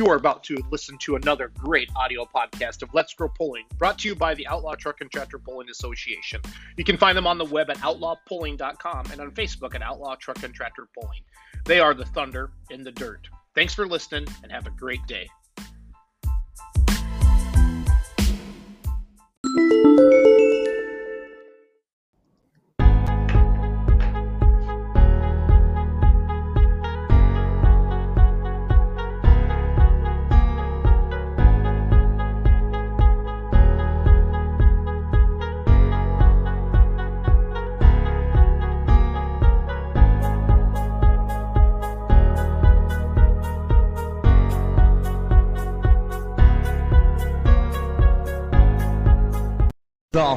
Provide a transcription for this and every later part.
You are about to listen to another great audio podcast of Let's Go Pulling, brought to you by the Outlaw Truck and Tractor Pulling Association. You can find them on the web at outlawpulling.com and on Facebook at Outlaw Truck and Tractor Pulling. They are the thunder in the dirt. Thanks for listening and have a great day.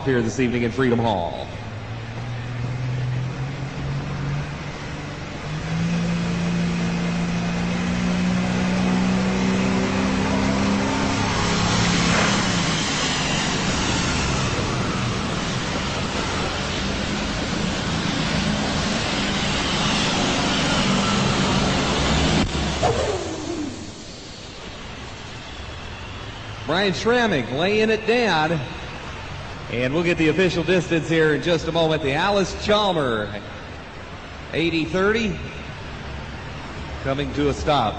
Off here this evening in Freedom Hall. Brian Schrammick laying it down. And we'll get the official distance here in just a moment. The Allis Chalmer 80-30 coming to a stop.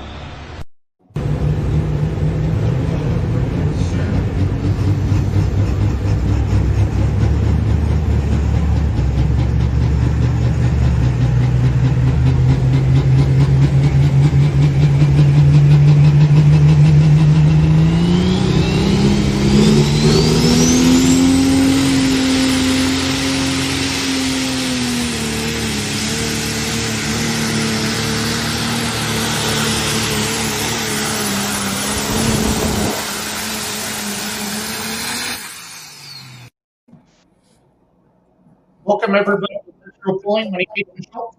2021 show.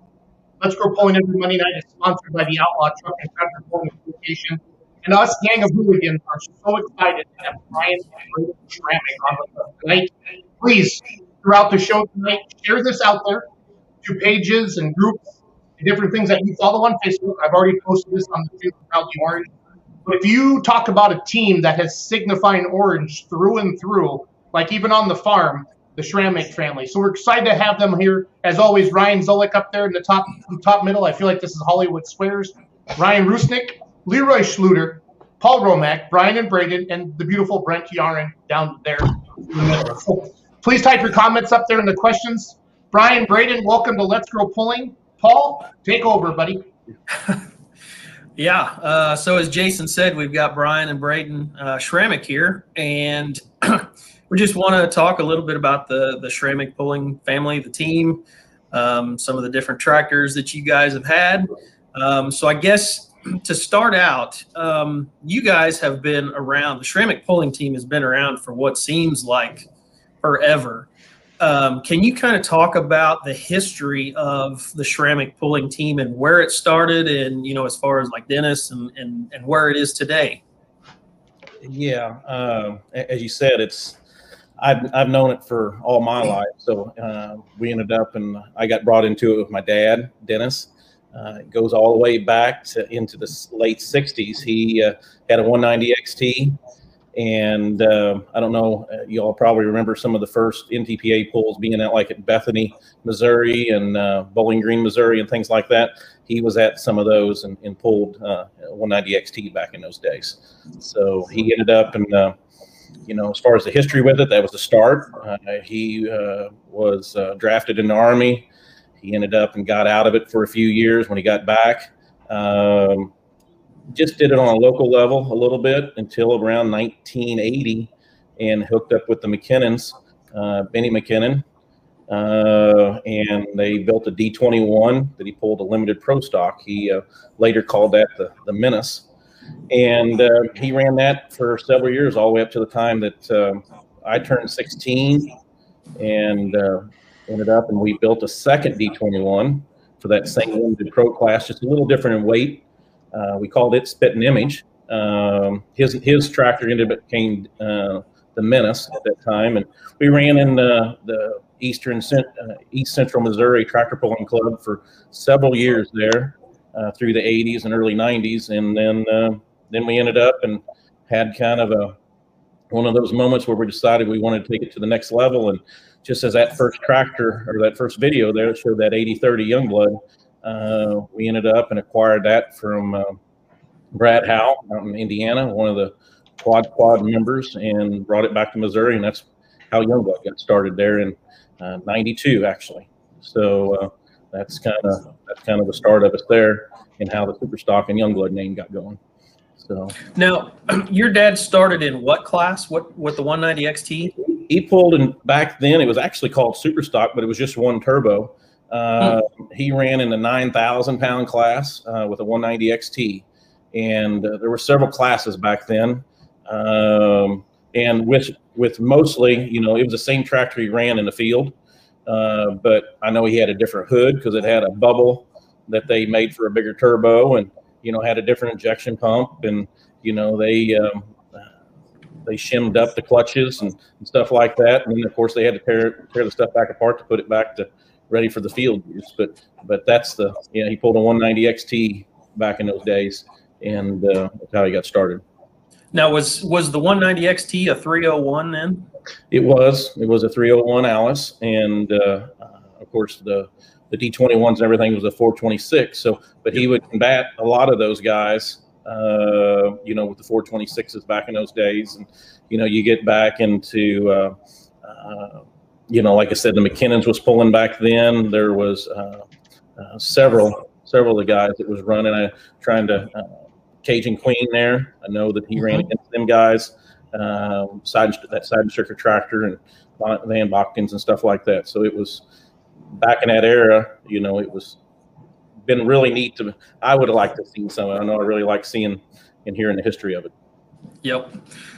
Let's Go Pulling every Monday night is sponsored by the Outlaw Truck and Tractor Pulling Association. And us, gang of hooligans, are so excited to have Brian Schrammick on with us tonight. Please, throughout the show tonight, share this out there to pages and groups and different things that you follow on Facebook. I've already posted this on the Duke Proudly Orange. But if you talk about a team that has signifying orange through and through, like even on the farm, the Schrammick family. So we're excited to have them here. As always, Ryan Zolik up there in the top top middle. I feel like this is Hollywood Squares. Ryan Rusnick, Leroy Schluter, Paul Romack, Brian and Braden, and the beautiful Brent Yarin down there. So please type your comments up there in the questions. Brian, Braden, welcome to Let's Go Pulling. Paul, take over, buddy. yeah. Uh, so as Jason said, we've got Brian and Braden uh, here, and we just want to talk a little bit about the the Schrammick pulling family, the team, um, some of the different tractors that you guys have had. Um, so I guess to start out, um, you guys have been around. The Schrammick pulling team has been around for what seems like forever. Um, can you kind of talk about the history of the Schrammick pulling team and where it started, and you know, as far as like Dennis and and, and where it is today? Yeah, uh, as you said, it's I've, I've known it for all my life. So uh, we ended up, and I got brought into it with my dad, Dennis. Uh, it goes all the way back to into the late 60s. He uh, had a 190 XT. And uh, I don't know, uh, you all probably remember some of the first NTPA pulls being out like at Bethany, Missouri, and uh, Bowling Green, Missouri, and things like that. He was at some of those and, and pulled 190 XT back in those days. So he ended up and you know, as far as the history with it, that was the start. Uh, he uh, was uh, drafted in the Army. He ended up and got out of it for a few years when he got back. Um, just did it on a local level a little bit until around 1980 and hooked up with the McKinnons, uh, Benny McKinnon. Uh, and they built a D21 that he pulled a limited pro stock. He uh, later called that the, the Menace and uh, he ran that for several years, all the way up to the time that uh, I turned 16, and uh, ended up, and we built a second D21 for that same limited pro class, just a little different in weight. Uh, we called it Spit and Image. Um, his his tractor ended up became uh, the Menace at that time, and we ran in the, Eastern uh, East Central Missouri Tractor Pulling Club for several years there uh, through the 80s and early 90s, and then uh, then we ended up and had kind of a one of those moments where we decided we wanted to take it to the next level. And just as that first tractor or that first video there showed that 8030 Youngblood, uh, we ended up and acquired that from uh, Brad Howe out in Indiana, one of the quad quad members, and brought it back to Missouri. And that's how Youngblood got started there in uh, 92, actually. So uh, that's kind of that's kind of the start of us there and how the Superstock and Youngblood name got going. So Now, your dad started in what class? What with the 190 XT? he pulled in back then it was actually called Superstock, but it was just one turbo. Uh, He ran in the 9,000 pound class uh, with a 190 XT, and uh, there were several classes back then. Um, and with with mostly, you know, it was the same tractor he ran in the field, uh, but I know he had a different hood because it had a bubble that they made for a bigger turbo, and you know had a different injection pump, and you know they um, they shimmed up the clutches and, and stuff like that. And then of course they had to tear tear the stuff back apart to put it back to ready for the field use. But but that's the yeah he pulled a 190 XT back in those days, and uh, that's how he got started. Now, was was the 190 XT a 301 then? It was it was a 301 Allis, and uh, of course the the D21s and everything was a 426. So, but he would combat a lot of those guys, uh, you know, with the 426s back in those days, and you know, you get back into, uh, uh, you know, like I said, the McKinnon's was pulling back then. There was uh, uh, several several of the guys that was running, uh, trying to uh, Cajun Queen there. I know that he ran Mhm. against them guys, um, side that side circuit tractor and Van Bockens and stuff like that. So it was back in that era, you know, it was been really neat to. I would have liked to see some. I know I really like seeing and hearing the history of it. Yep.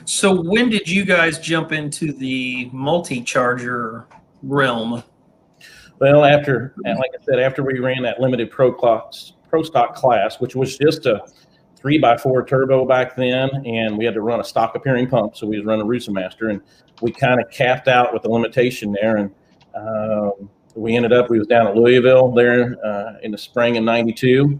So when did you guys jump into the multi-charger realm? Well, after, like I said, after we ran that limited pro class, pro stock class, which was just a three by four turbo back then, and we had to run a stock appearing pump, so we was running Roosa Master, and we kind of capped out with the limitation there, and um, we ended up we was down at Louisville there uh, in the spring of '92,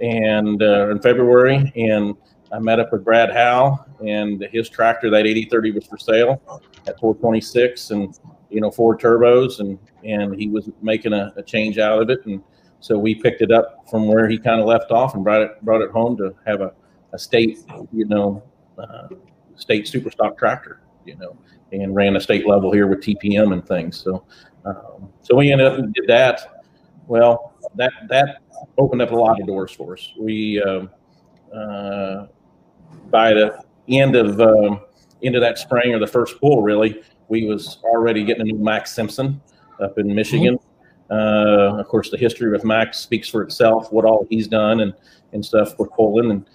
and uh, in February, and I met up with Brad Howe, and his tractor that 8030 was for sale at 426, and you know four turbos, and and he was making a, a change out of it, and so we picked it up from where he kind of left off and brought it brought it home to have a, a state, you know, uh, state super stock tractor, you know, and ran a state level here with TPM and things. So, um, so we ended up and did that. Well, that that opened up a lot of doors for us. We um, uh, by the end of um, end of that spring or the first pull, really, we was already getting a new Max Simpson up in Michigan. Uh, of course, the history with Max speaks for itself. What all he's done and and stuff with Poland and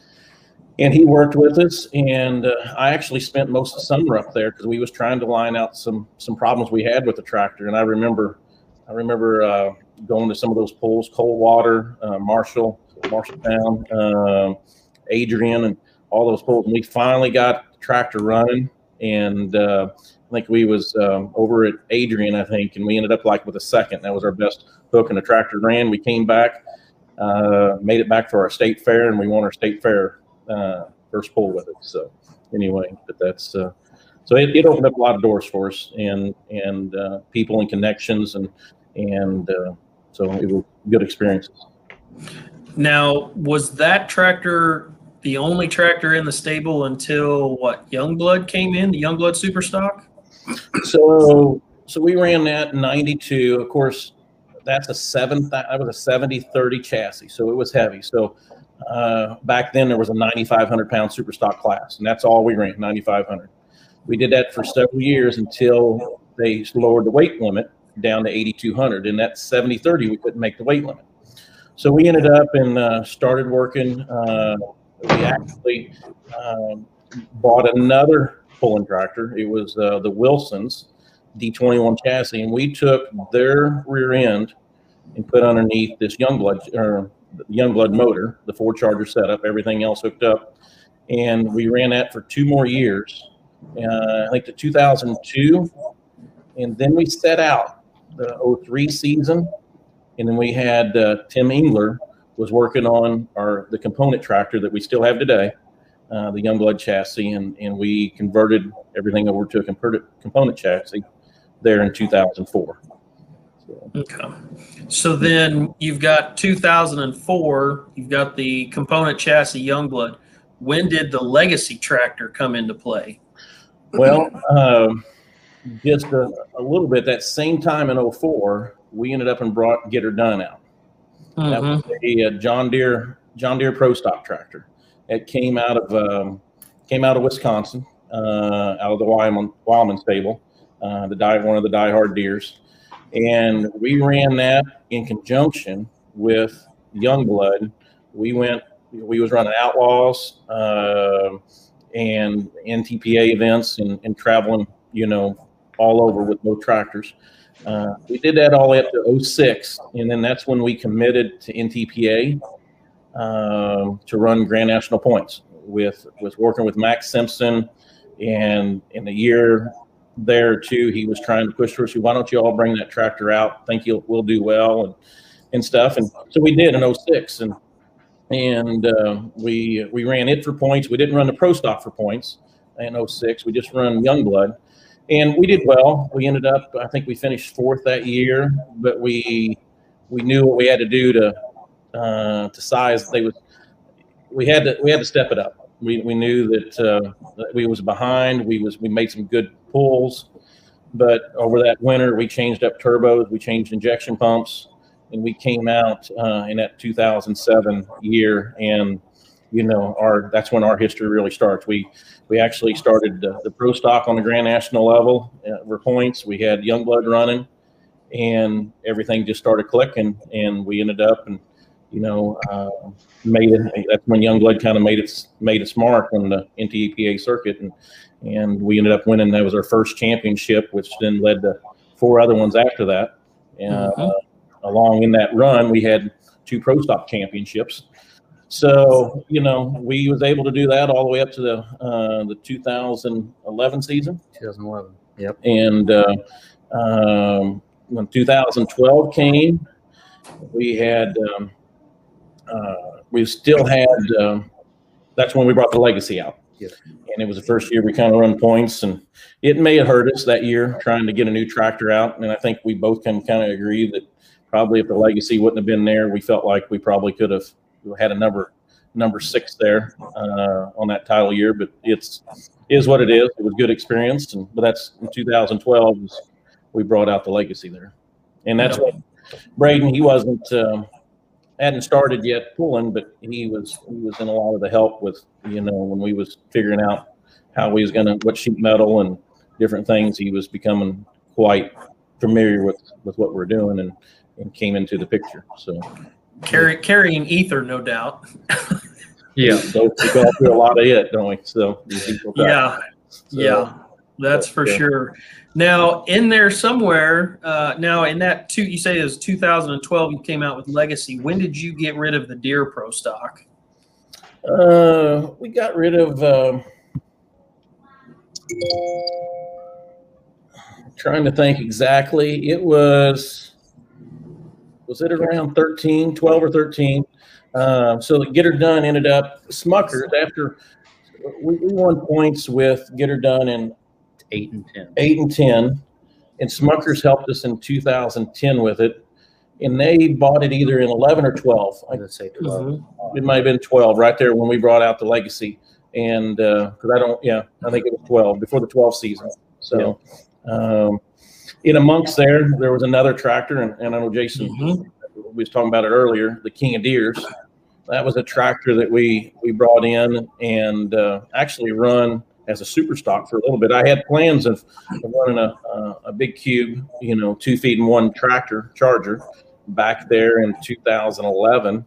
and he worked with us. And uh, I actually spent most of the summer up there because we was trying to line out some some problems we had with the tractor. And I remember I remember uh, going to some of those pools, Coldwater, uh, Marshall, Marshalltown, um Adrian, and all those pools. And we finally got the tractor running. And uh, I think we was um, over at Adrian, I think, and we ended up like with a second. That was our best hook, and the tractor ran. We came back, uh, made it back for our state fair, and we won our state fair uh, first pull with it. So anyway, but that's uh, so it, it opened up a lot of doors for us, and and uh, people and connections, and and uh, so it was good experiences. Now, was that tractor the only tractor in the stable until what Youngblood came in, the Youngblood Super Stock? So so we ran that in 92. Of course, that's a seven that was a 70 30 chassis, so it was heavy. So uh, back then there was a 9,500 pound super stock class, and that's all we ran 9,500. We did that for several years until they lowered the weight limit down to 8,200, and that 70 30 we couldn't make the weight limit. So we ended up and uh, started working. Uh, we actually um, bought another pulling tractor. It was uh, the Wilsons D21 chassis, and we took their rear end and put underneath this Youngblood or Youngblood motor, the four charger setup, everything else hooked up, and we ran that for two more years. Uh, I think to 2002, and then we set out the 03 season, and then we had uh, Tim Engler was working on our the component tractor that we still have today, uh, the Youngblood chassis, and, and we converted everything over to a component, component chassis there in 2004. So, Okay. So then you've got 2004, you've got the component chassis Youngblood. When did the legacy tractor come into play? well, um, just a, a little bit that same time in 04, we ended up and brought Get Her Done out. That was a, uh John Deere John Deere Pro Stock tractor. It came out of um, came out of Wisconsin, uh, out of the Wildman, Wildman stable, uh, the die one of the diehard Deeres, and we ran that in conjunction with Youngblood. We went. We was running Outlaws uh, and NTPA events and, and traveling, you know, all over with both tractors. Uh, we did that all the way up to 06, and then that's when we committed to NTPA um, to run Grand National Points with with working with Max Simpson, and in the year there too, he was trying to push for us. Why don't you all bring that tractor out? Think you'll we'll do well and and stuff. And so we did in 06, and and uh, we we ran it for points. We didn't run the Pro Stock for points in 06. We just run Youngblood and we did well. We ended up, I think we finished fourth that year, but we we knew what we had to do to uh, to size. They was we had to we had to step it up. We, we knew that, uh, that we was behind. We was we made some good pulls, but over that winter we changed up turbos, we changed injection pumps, and we came out uh, in that 2007 year and you know our that's when our history really starts we we actually started uh, the pro stock on the grand national level uh, for points we had young blood running and everything just started clicking and we ended up and you know uh, made it that's when youngblood kind of made its made its mark on the NTPA circuit and and we ended up winning that was our first championship which then led to four other ones after that and Mhm. along in that run we had two pro stock championships so you know, we was able to do that all the way up to the uh, the 2011 season, 2011. Yep. and uh, um, when 2012 came, we had um, uh, we still had um, that's when we brought the legacy out. And it was the first year we kind of run points, and it may have hurt us that year trying to get a new tractor out. And I think we both can kind of agree that probably if the legacy wouldn't have been there, we felt like we probably could have had a number number six there uh, on that title year. But it's is what it is. It was good experience, and but that's in 2012 we brought out the legacy there, and that's what Braden. He wasn't um, hadn't started yet pulling, but he was he was in a lot of the help with you know when we was figuring out how we was gonna what sheet metal and different things. He was becoming quite familiar with with what we're doing and and came into the picture. So Carry, carrying ether, no doubt. Yeah. so we go through a lot of it, don't we? So these Yeah, so, yeah, that's for yeah. sure. Now, in there somewhere, uh, now in that two, you say it was 2012, you came out with Legacy. When did you get rid of the Deere Pro stock? Uh, we got rid of. Um, trying to think exactly. It was. Was it around 13, 12 or 13? Uh, so Get Her Done ended up Smuckers after we, won points with Get Her Done in Eight and ten. eight and ten, and Smuckers helped us in 2010 with it, and they bought it either in 11 or 12. I Let's say 12. it might have been 12 right there when we brought out the legacy and because i don't yeah i think it was 12 before the 12 season so um, in amongst there there was another tractor and, and i know jason Mhm. we was talking about it earlier the king of deers that was a tractor that we we brought in and uh, actually run as a super stock for a little bit. I had plans of, of running a, a, a big cube you know two feet and one tractor charger back there in 2011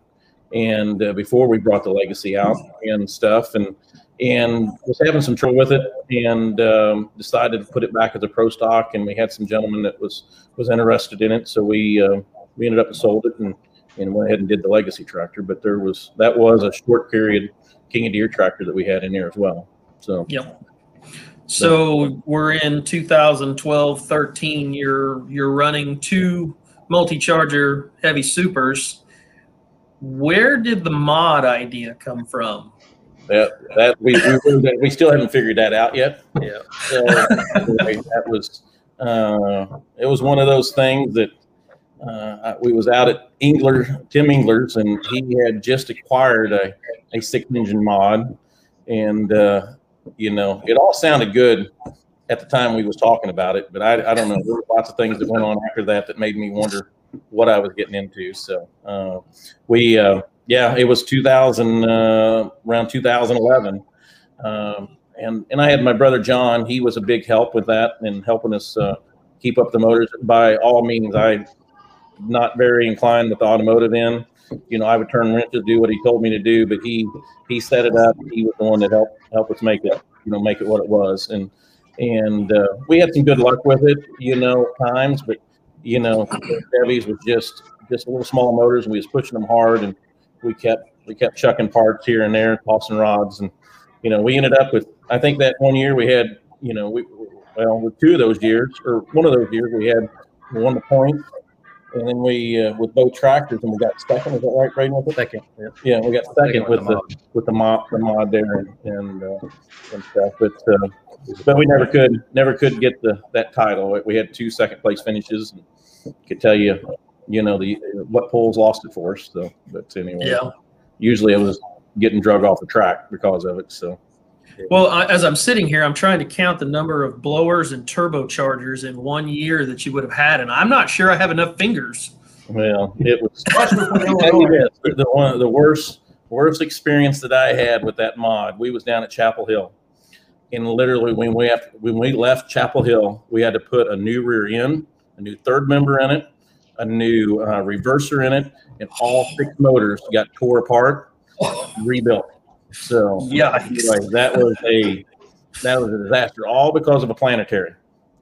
and uh, before we brought the legacy out and stuff and and was having some trouble with it and um, decided to put it back as a pro stock. And we had some gentlemen that was was interested in it. So we uh, we ended up and sold it and and went ahead and did the legacy tractor. But there was that was a short period king of deer tractor that we had in there as well so Yep. So we're in 2012, 13. You're you're running two multi-charger heavy supers. Where did the mod idea come from? that that we we, we still haven't figured that out yet. Yeah. So anyway, that was uh, it was one of those things that uh, we was out at Engler Tim Engler's and he had just acquired a, a six engine mod and uh, you know it all sounded good at the time we was talking about it but I, I don't know. There were lots of things that went on after that that made me wonder what I was getting into. So uh, we uh, yeah it was 2000 uh, around 2011 um, and and I had my brother John. He was a big help with that and helping us uh, keep up the motors. By all means I not very inclined with the automotive end. You know, I would turn rent to do what he told me to do, but he he set it up. He was the one that helped help us make it, you know, make it what it was. And and uh, we had some good luck with it, you know, times. But you know, Chevys was just just a little small motors, and we was pushing them hard, and we kept we kept chucking parts here and there, tossing rods, and you know, we ended up with. I think that one year we had, you know, we well, with two of those years, or one of those years, we had the points and then we uh, with both tractors, and we got second. Is that right, Braden? With it? Second. Yeah. Yeah, we got second with the with the mod, the mod there, and and, uh, and stuff. But uh, but we never could never could get the that title. We had two second place finishes, and could tell you, you know, the what poles lost it for us. So, but anyway, Yeah. usually it was getting drug off the track because of it. So Well, I, as I'm sitting here, I'm trying to count the number of blowers and turbochargers in one year that you would have had, and I'm not sure I have enough fingers. well, it was. Especially from I'll tell you Illinois. this, the one the worst worst experience that I had with that mod. We was down at Chapel Hill, and literally when we have, when we left Chapel Hill, we had to put a new rear end, a new third member in it, a new uh, reverser in it, and all six motors got tore apart, rebuilt. So yeah, anyway, that was a that was a disaster, all because of a planetary.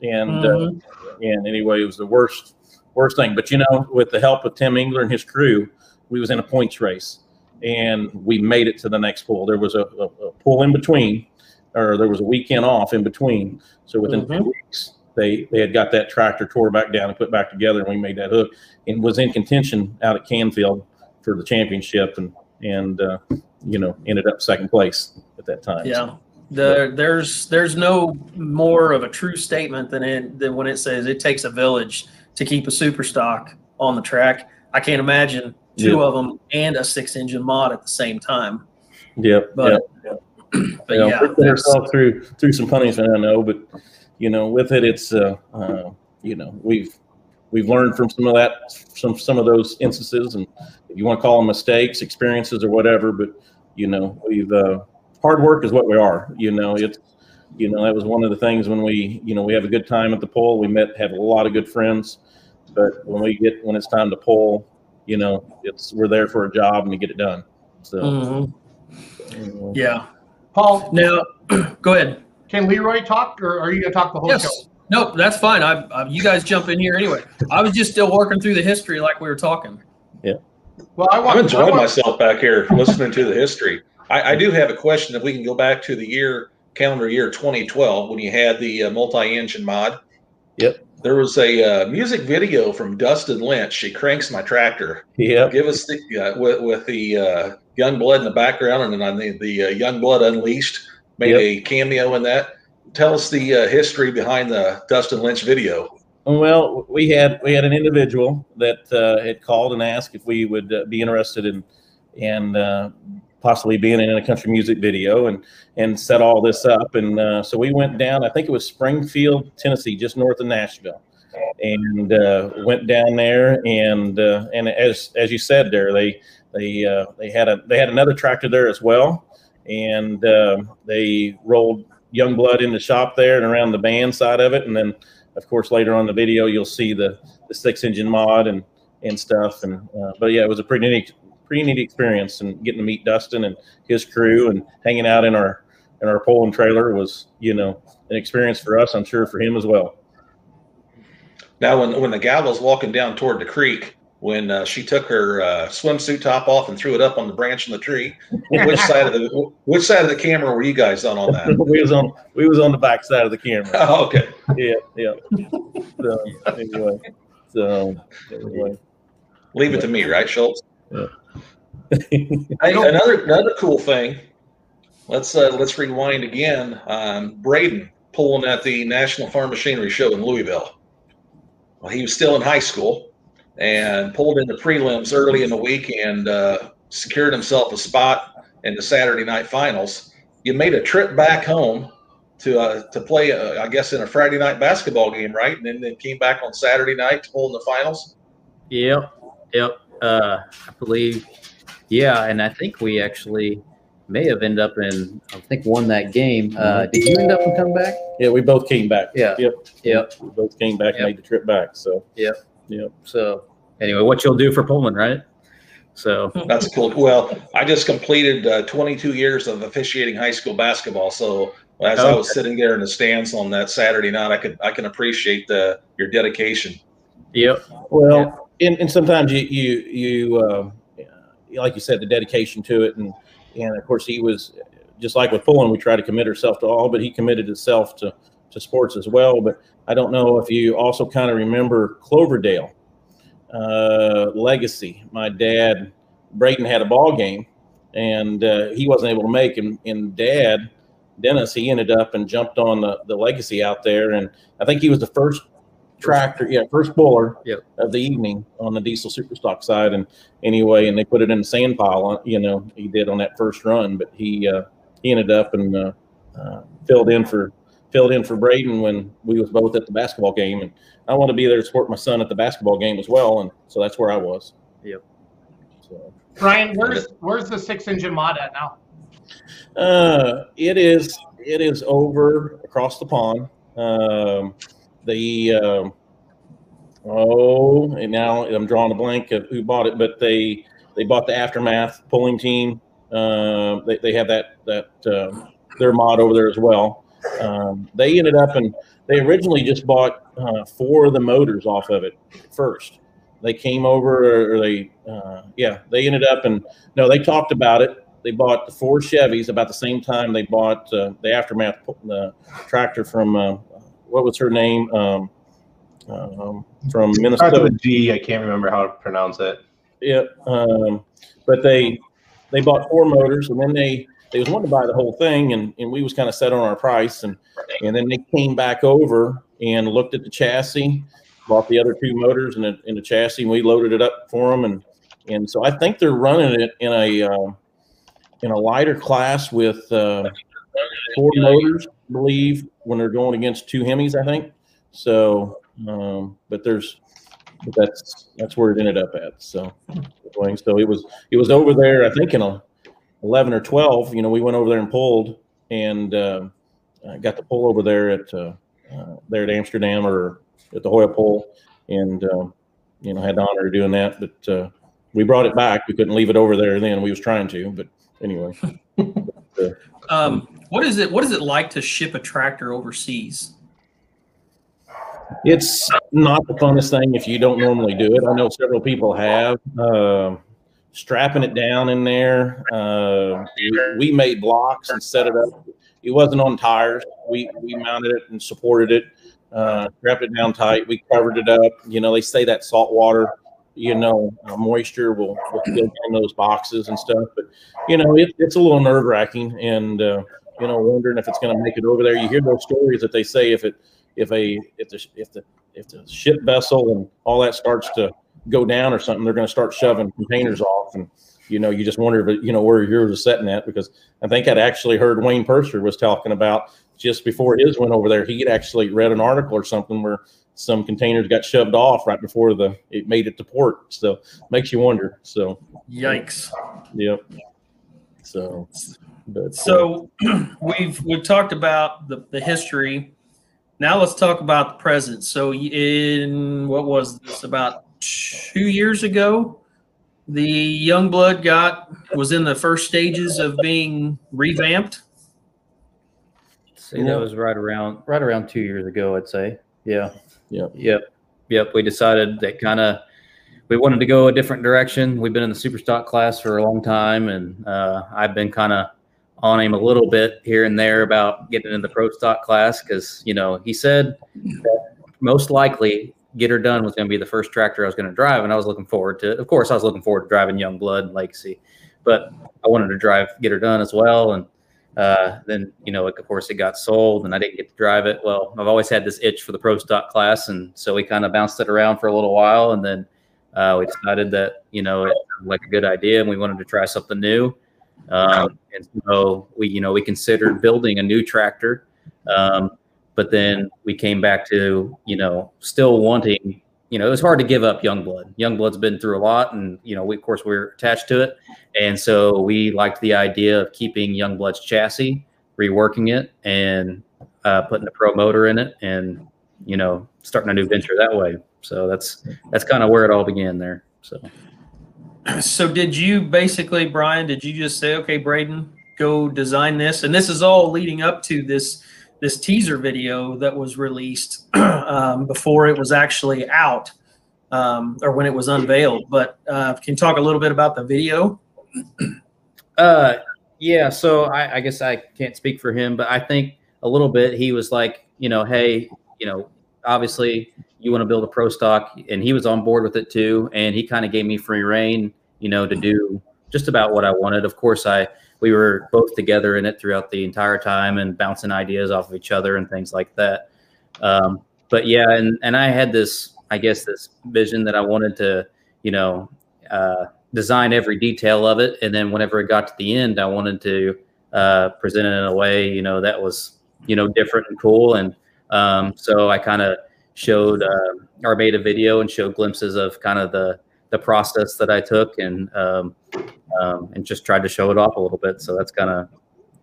And uh, Mhm. and anyway, it was the worst worst thing. But you know, with the help of Tim Engler and his crew, we was in a points race, and we made it to the next pool. There was a, a, a pool in between, or there was a weekend off in between. So within two Mhm. weeks, they they had got that tractor tore back down and put back together, and we made that hook, and was in contention out at Canfield for the championship, and and uh, you know ended up second place at that time. Yeah. The, there's there's no more of a true statement than it than when it says it takes a village to keep a super stock on the track. I can't imagine two Yeah. of them and a six engine mod at the same time. Yep. But- yep. But you know, yeah, we ourselves through through some punishment, I know, but you know, with it, it's uh, uh, you know, we've we've learned from some of that, some some of those instances, and if you want to call them mistakes, experiences, or whatever, but you know, we've uh, hard work is what we are. You know, it's you know that was one of the things when we you know we have a good time at the poll. We met, have a lot of good friends, but when we get when it's time to poll, you know, it's we're there for a job and to get it done. So. Mhm. you know. Yeah. Paul, Now, go ahead. can Leroy talk, or are you going to talk the whole show? Yes. Nope, that's fine. I, I, you guys jump in here anyway. I was just still working through the history like we were talking. Well, I want. I'm I enjoying want- myself back here listening to the history. I, I do have a question. If we can go back to the year, calendar year 2012, when you had the uh, multi-engine mod. Yep. There was a uh, music video from Dustin Lynch. She cranks my tractor. Yeah. Give us the uh, with, with the uh, young blood in the background, and then the the uh, young blood unleashed made Yep. a cameo in that. Tell us the uh, history behind the Dustin Lynch video. Well, we had we had an individual that uh, had called and asked if we would uh, be interested in and uh, possibly being in a country music video and and set all this up. And uh, so we went down. I think it was Springfield, Tennessee, just north of Nashville, and uh, went down there. And uh, and as as you said there, they they uh, they had a they had another tractor there as well, and they rolled young blood in the shop there and around the band side of it, and then of course later on the video you'll see the the six engine mod and and stuff. And uh, but yeah it was a pretty neat pretty neat experience. And getting to meet dustin and his crew and hanging out in our in our Poland trailer was you know an experience for us i'm sure for him as well. Now, when when the gal was walking down toward the creek, when uh, she took her uh, swimsuit top off and threw it up on the branch in the tree, which side of the which side of the camera were you guys on on that? we was on we was on the back side of the camera Oh, okay. yeah yeah so anyway so anyway Leave it to me, right, Schultz? Yeah. Hey, another another cool thing. let's uh, let's rewind again. Um, Braden pulling at the National Farm Machinery Show in Louisville. Well, he was still in high school and pulled in the prelims early in the week and uh, secured himself a spot in the Saturday night finals. You made a trip back home to uh, to play, uh, I guess, in a Friday night basketball game, right? And then, then came back on Saturday night to pull in the finals. Yep. Yep. Uh, I believe, yeah. And I think we actually may have ended up in, I think, won that game. Uh, did you end up and come back? Yeah, we both came back. Yeah. Yep. Yep. We both came back Yep. and made the trip back. So. Yep. Yep. So, anyway, what you'll do for Pullman, right? So, That's cool. Well, I just completed uh, 22 years of officiating high school basketball. So as I was sitting there in the stands on that Saturday night, I could I can appreciate the your dedication. yep. Well, and, and sometimes you you you uh, like you said the dedication to it, and and of course he was just like with pulling, we try to commit ourselves to all, but he committed himself to to sports as well. But I don't know if you also kind of remember Cloverdale uh, legacy. My dad, Braden, had a ball game, and uh, he wasn't able to make. And, and Dad, Dennis, he ended up and jumped on the, the legacy out there, and I think he was the first tractor, yeah, first bowler Yep. of the evening on the diesel superstock side. And anyway, and they put it in the sand pile. On, you know, he did on that first run, but he uh, he ended up and uh, uh, filled in for filled in for Braden when we was both at the basketball game, and I want to be there to support my son at the basketball game as well, and so that's where I was. Yep. So, Brian, where's where's the six engine mod at now? uh, it is it is over across the pond. Um, the um, oh, and now I'm drawing a blank of who bought it, but they they bought the aftermath pulling team. Uh, they they have that that uh, their mod over there as well. Um, they ended up and they originally just bought uh, four of the motors off of it first. They came over, or they, uh, yeah, they ended up and no, they talked about it. They bought the four Chevys about the same time they bought uh, the aftermath the tractor from uh, what was her name um, um, from Minnesota. G. I can't remember how to pronounce it. Yeah, um, but they they bought four motors, and then they they was wanting to buy the whole thing, and, and we was kind of set on our price, and and then they came back over and looked at the chassis, bought the other two motors and the, and the chassis, and we loaded it up for them, and and so I think they're running it in a uh, in a lighter class with uh, four motors, I believe, when they're going against two Hemis, I think. So, um, but there's but that's that's where it ended up at. So, so it was it was over there. I think in a eleven or twelve. You know, we went over there and pulled, and uh, uh, got to pull over there at uh, uh, there at Amsterdam or at the Hoyle Pole, and um, you know had the honor of doing that. But uh, we brought it back. We couldn't leave it over there then. We was trying to, but anyway. Um, what is it? What is it like to ship a tractor overseas? It's not the funnest thing if you don't normally do it. I know several people have. Strapping it down in there. Uh, we, we made blocks and set it up. It wasn't on tires. We we mounted it and supported it. Uh, strapped it down tight. We covered it up. You know, they say that salt water, you know, uh, moisture will, will get in those boxes and stuff. But you know, it, it's a little nerve wracking, and uh, you know, wondering if it's going to make it over there. You hear those stories that they say if it if a if the if the if the ship vessel and all that starts to go down or something, they're going to start shoving containers off, and you know, you just wonder if you know where yours is setting at because I think I'd actually heard Wayne Purser was talking about just before his went over there, he'd actually read an article or something where some containers got shoved off right before the it made it to port. So makes you wonder. So Yikes! yep. So, but uh, So we've we've talked about the, the history. Now let's talk about the present. So in what was this about two years ago? The young blood got was in the first stages of being revamped. See, that was right around right around two years ago, I'd say. Yeah. Yep. Yep. Yep. We decided that kind of we wanted to go a different direction. We've been in the super stock class for a long time, and uh, I've been kind of on him a little bit here and there about getting in the pro stock class because you know he said that most likely get her done was going to be the first tractor I was going to drive, and I was looking forward to. Of course, I was looking forward to driving Young Blood and Legacy, but I wanted to drive get her done as well, and uh, then you know, of course, it got sold, and I didn't get to drive it. Well, I've always had this itch for the pro stock class, and so we kind of bounced it around for a little while, and then uh, we decided that you know it like a good idea, and we wanted to try something new. Um, and so we, you know, we considered building a new tractor, um, but then we came back to you know still wanting you know, it was hard to give up Youngblood. Youngblood's been through a lot, and you know, we, of course, we're attached to it, and so we liked the idea of keeping Youngblood's chassis, reworking it, and uh, putting a pro motor in it, and you know, starting a new venture that way. So that's that's kind of where it all began there. So, so did you basically, Brian? Did you just say, okay, Braden, go design this? And this is all leading up to this this teaser video that was released um, before it was actually out um, or when it was unveiled. But uh, can you talk a little bit about the video? Uh, yeah. So I, I guess I can't speak for him, but I think a little bit he was like, you know, hey, you know, obviously you want to build a pro stock, and he was on board with it too, and he kind of gave me free reign, you know, to do just about what I wanted. Of course, I we were both together in it throughout the entire time and bouncing ideas off of each other and things like that. Um, but yeah, and and I had this, I guess, this vision that I wanted to, you know, uh, design every detail of it, and then whenever it got to the end, I wanted to uh, present it in a way, you know, that was, you know, different and cool. And um, so I kind of showed uh, or made a video and showed glimpses of kind of the the process that I took and um, um, and just tried to show it off a little bit. So that's kind of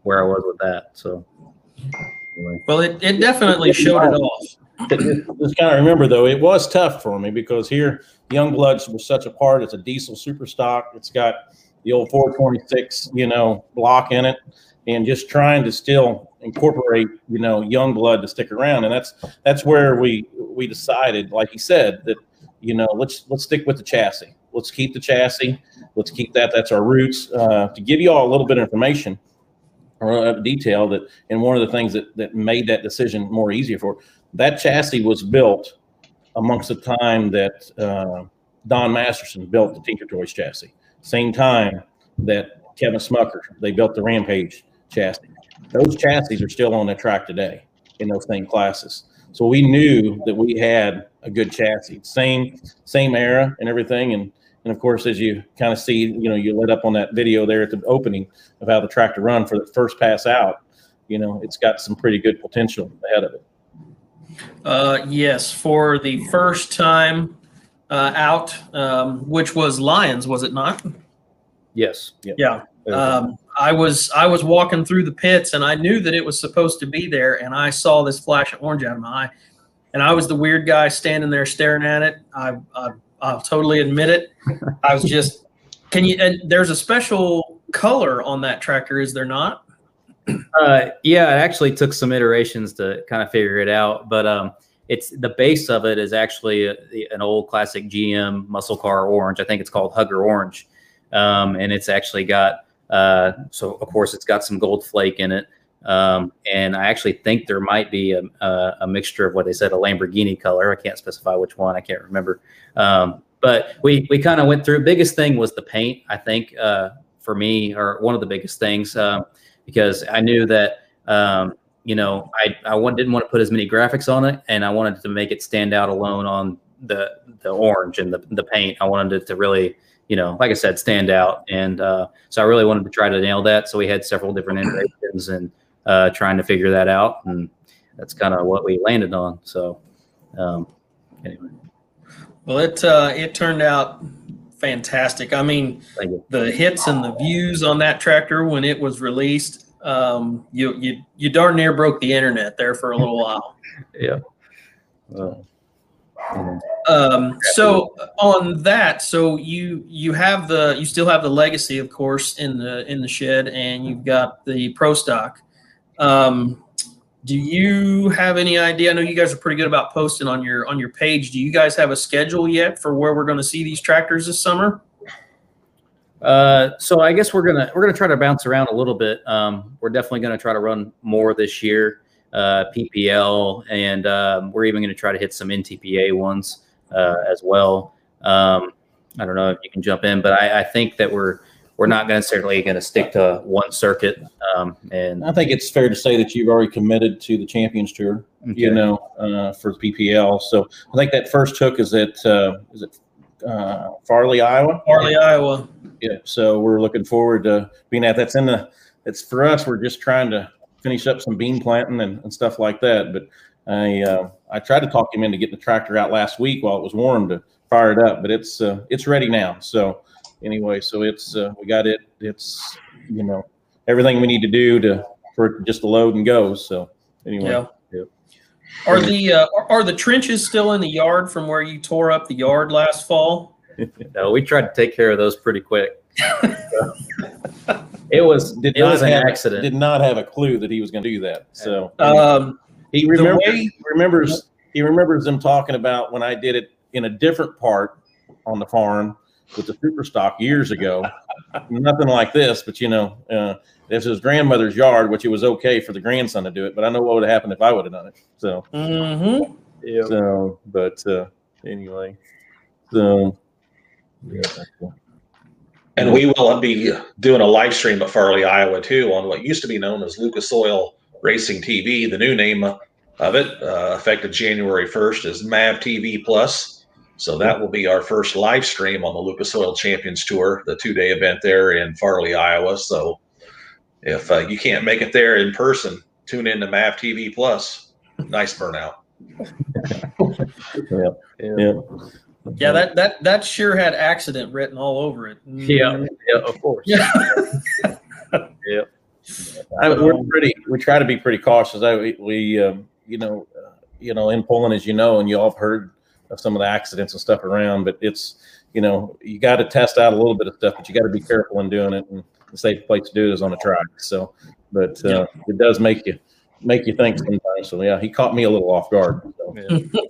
where I was with that. So, anyway. well, it, it definitely showed it off. Just kind of remember though, it was tough for me because here Young Bloods was such a part. It's a diesel super stock. It's got the old 426, you know, block in it, and just trying to still incorporate, you know, Young Blood to stick around. And that's that's where we we decided, like he said, that you know, let's let's stick with the chassis. Let's keep the chassis. Let's keep that. That's our roots. Uh, to give you all a little bit of information or detail that, and one of the things that that made that decision more easier for that chassis was built amongst the time that uh, Don Masterson built the Tinker Toys chassis. Same time that Kevin Smucker they built the Rampage chassis. Those chassis are still on the track today in those same classes. So we knew that we had a good chassis, same same era and everything. And and of course, as you kind of see, you know, you lit up on that video there at the opening of how the tractor run for the first pass out. You know, it's got some pretty good potential ahead of it. Uh, yes, for the first time uh, out, um, which was Lions, was it not? Yes. Yep. Yeah. Um, I was I was walking through the pits and I knew that it was supposed to be there, and I saw this flash of orange out of my eye, and I was the weird guy standing there staring at it. I, I I'll totally admit it. I was just can you? And there's a special color on that tractor, is there not? Uh, yeah, it actually took some iterations to kind of figure it out, but um, it's the base of it is actually a, an old classic GM muscle car orange. I think it's called Hugger Orange, um, and it's actually got uh, so of course it's got some gold flake in it. Um, and I actually think there might be a, a, a, mixture of what they said a Lamborghini color. I can't specify which one. I can't remember. Um, but we we kind of went through. Biggest thing was the paint. I think uh, for me, or one of the biggest things, uh, because I knew that um, you know I I didn't want to put as many graphics on it, and I wanted to make it stand out alone on the the orange and the the paint. I wanted it to really you know, like I said, stand out. And uh, so I really wanted to try to nail that. So we had several different iterations and uh, trying to figure that out. And that's kind of what we landed on. So um, anyway. Well, it uh, it turned out fantastic. I mean, the hits and the views on that tractor when it was released, um, you you you darn near broke the internet there for a little while. yeah. Well, um, so on that, so you you have the you still have the legacy, of course, in the in the shed, and you've got the pro stock. Um, do you have any idea? I know you guys are pretty good about posting on your on your page. Do you guys have a schedule yet for where we're going to see these tractors this summer? Uh, so I guess we're gonna we're gonna try to bounce around a little bit. Um, we're definitely gonna try to run more this year uh, PPL, and um, we're even going to try to hit some NTPA ones uh, as well. Um, I don't know if you can jump in, but I, I, think that we're we're not necessarily going to stick to one circuit. Um, and I think it's fair to say that you've already committed to the Champions Tour, you know, uh, for PPL. So I think that first hook is at uh, is it uh, Farley, Iowa. Farley, Iowa. Yeah. So we're looking forward to being at. That's in the. It's for us. We're just trying to finish up some bean planting and, and stuff like that. But I uh, I tried to talk him into getting the tractor out last week while it was warm to fire it up, but it's uh, it's ready now. So anyway, so it's uh, we got it. It's you know everything we need to do to for just to load and go. So anyway, Yeah. yeah. Are the uh, are- are the trenches still in the yard from where you tore up the yard last fall? no, we tried to take care of those pretty quick. it was did It not was an have, accident. Did not have a clue that he was going to do that. So Um, He way- remembers he remembers them talking about when I did it in a different part on the farm with the super stock years ago. Nothing like this, but you know, uh, this is his grandmother's yard, which it was okay for the grandson to do it. But I know what would have happened if I would have done it. So, mm-hmm. so, but uh, anyway, so yeah, that's cool. And we will be doing a live stream at Farley, Iowa, too, on what used to be known as Lucas Oil Racing TV. The new name of it, uh, effective January 1st, is MAV TV Plus. So that will be our first live stream on the Lucas Oil Champions Tour, the two day event there in Farley, Iowa. So if uh, you can't make it there in person, tune in to MAV TV Plus. Nice burnout. yeah, yeah. Yeah, that that that sure had accident written all over it. Yeah, yeah, of course. Yeah. I, we're pretty. We try to be pretty cautious. I, we, we um, you know, uh, you know, in pulling, as you know, and you all have heard of some of the accidents and stuff around. But it's, you know, you got to test out a little bit of stuff, but you got to be careful in doing it. And the safe place to do it is on the track. So, but uh, it does make you make you think sometimes. So yeah, he caught me a little off guard. So,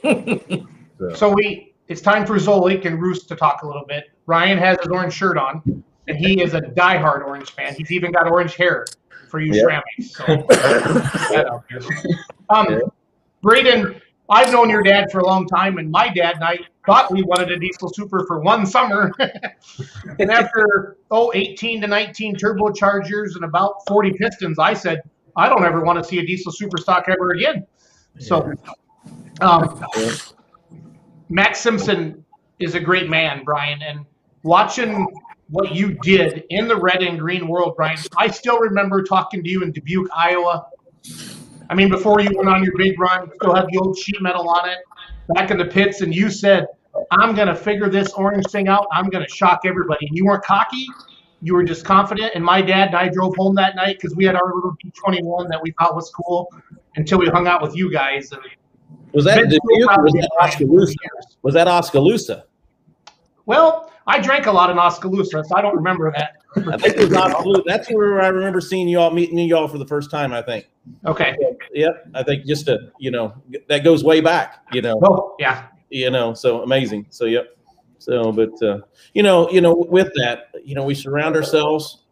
so. So we, it's time for Zolik and Roos to talk a little bit. Ryan has his orange shirt on, and he is a diehard orange fan. He's even got orange hair for you. Shrammies. So, um, Braden, I've known your dad for a long time, and my dad and I thought we wanted a diesel super for one summer. and after, oh, 18 to 19 turbochargers and about 40 pistons, I said, I don't ever want to see a diesel super stock ever again. So, um, Max Simpson is a great man, Brian, and watching what you did in the red and green world, Brian, I still remember talking to you in Dubuque, Iowa. I mean, before you went on your big run, still had the old sheet metal on it, back in the pits, and you said, I'm going to figure this orange thing out. I'm going to shock everybody. And you weren't cocky. You were just confident. And my dad and I drove home that night because we had our little D21 that we thought was cool until we hung out with you guys. And Was that Been Dubuque? so proud or Was that Oskaloosa? Was that Oskaloosa? Well, I drank a lot in Oskaloosa, so I don't remember that. I think it was Oskaloosa. That's where I remember seeing you all, meeting you all for the first time. I think. Okay. Yep. I think just to you know that goes way back. You know. Oh, yeah. You know. So amazing. So yep. So, but uh, you know, you know, with that, you know, we surround ourselves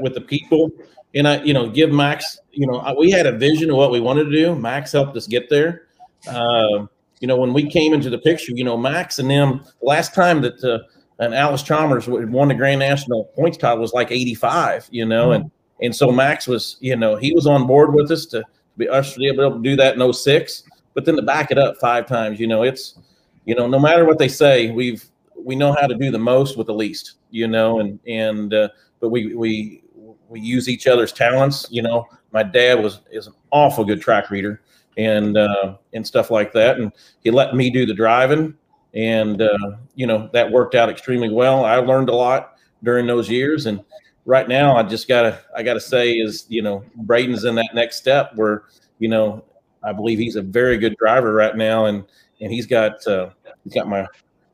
with the people, and I, you know, give Max. You know, we had a vision of what we wanted to do. Max helped us get there. Um, you know, when we came into the picture, you know, Max and them. The last time that uh, and Allis Chalmers won the Grand National points title was like '85. You know, and and so Max was, you know, he was on board with us to be us to be able to do that in 06. But then to back it up five times, you know, it's, you know, no matter what they say, we've we know how to do the most with the least, you know, and and uh, but we we we use each other's talents. You know, my dad was is an awful good track reader and uh, and stuff like that, and he let me do the driving, and uh, you know that worked out extremely well. I learned a lot during those years, and right now I just gotta I gotta say is you know Braden's in that next step where you know I believe he's a very good driver right now, and and he's got uh, he's got my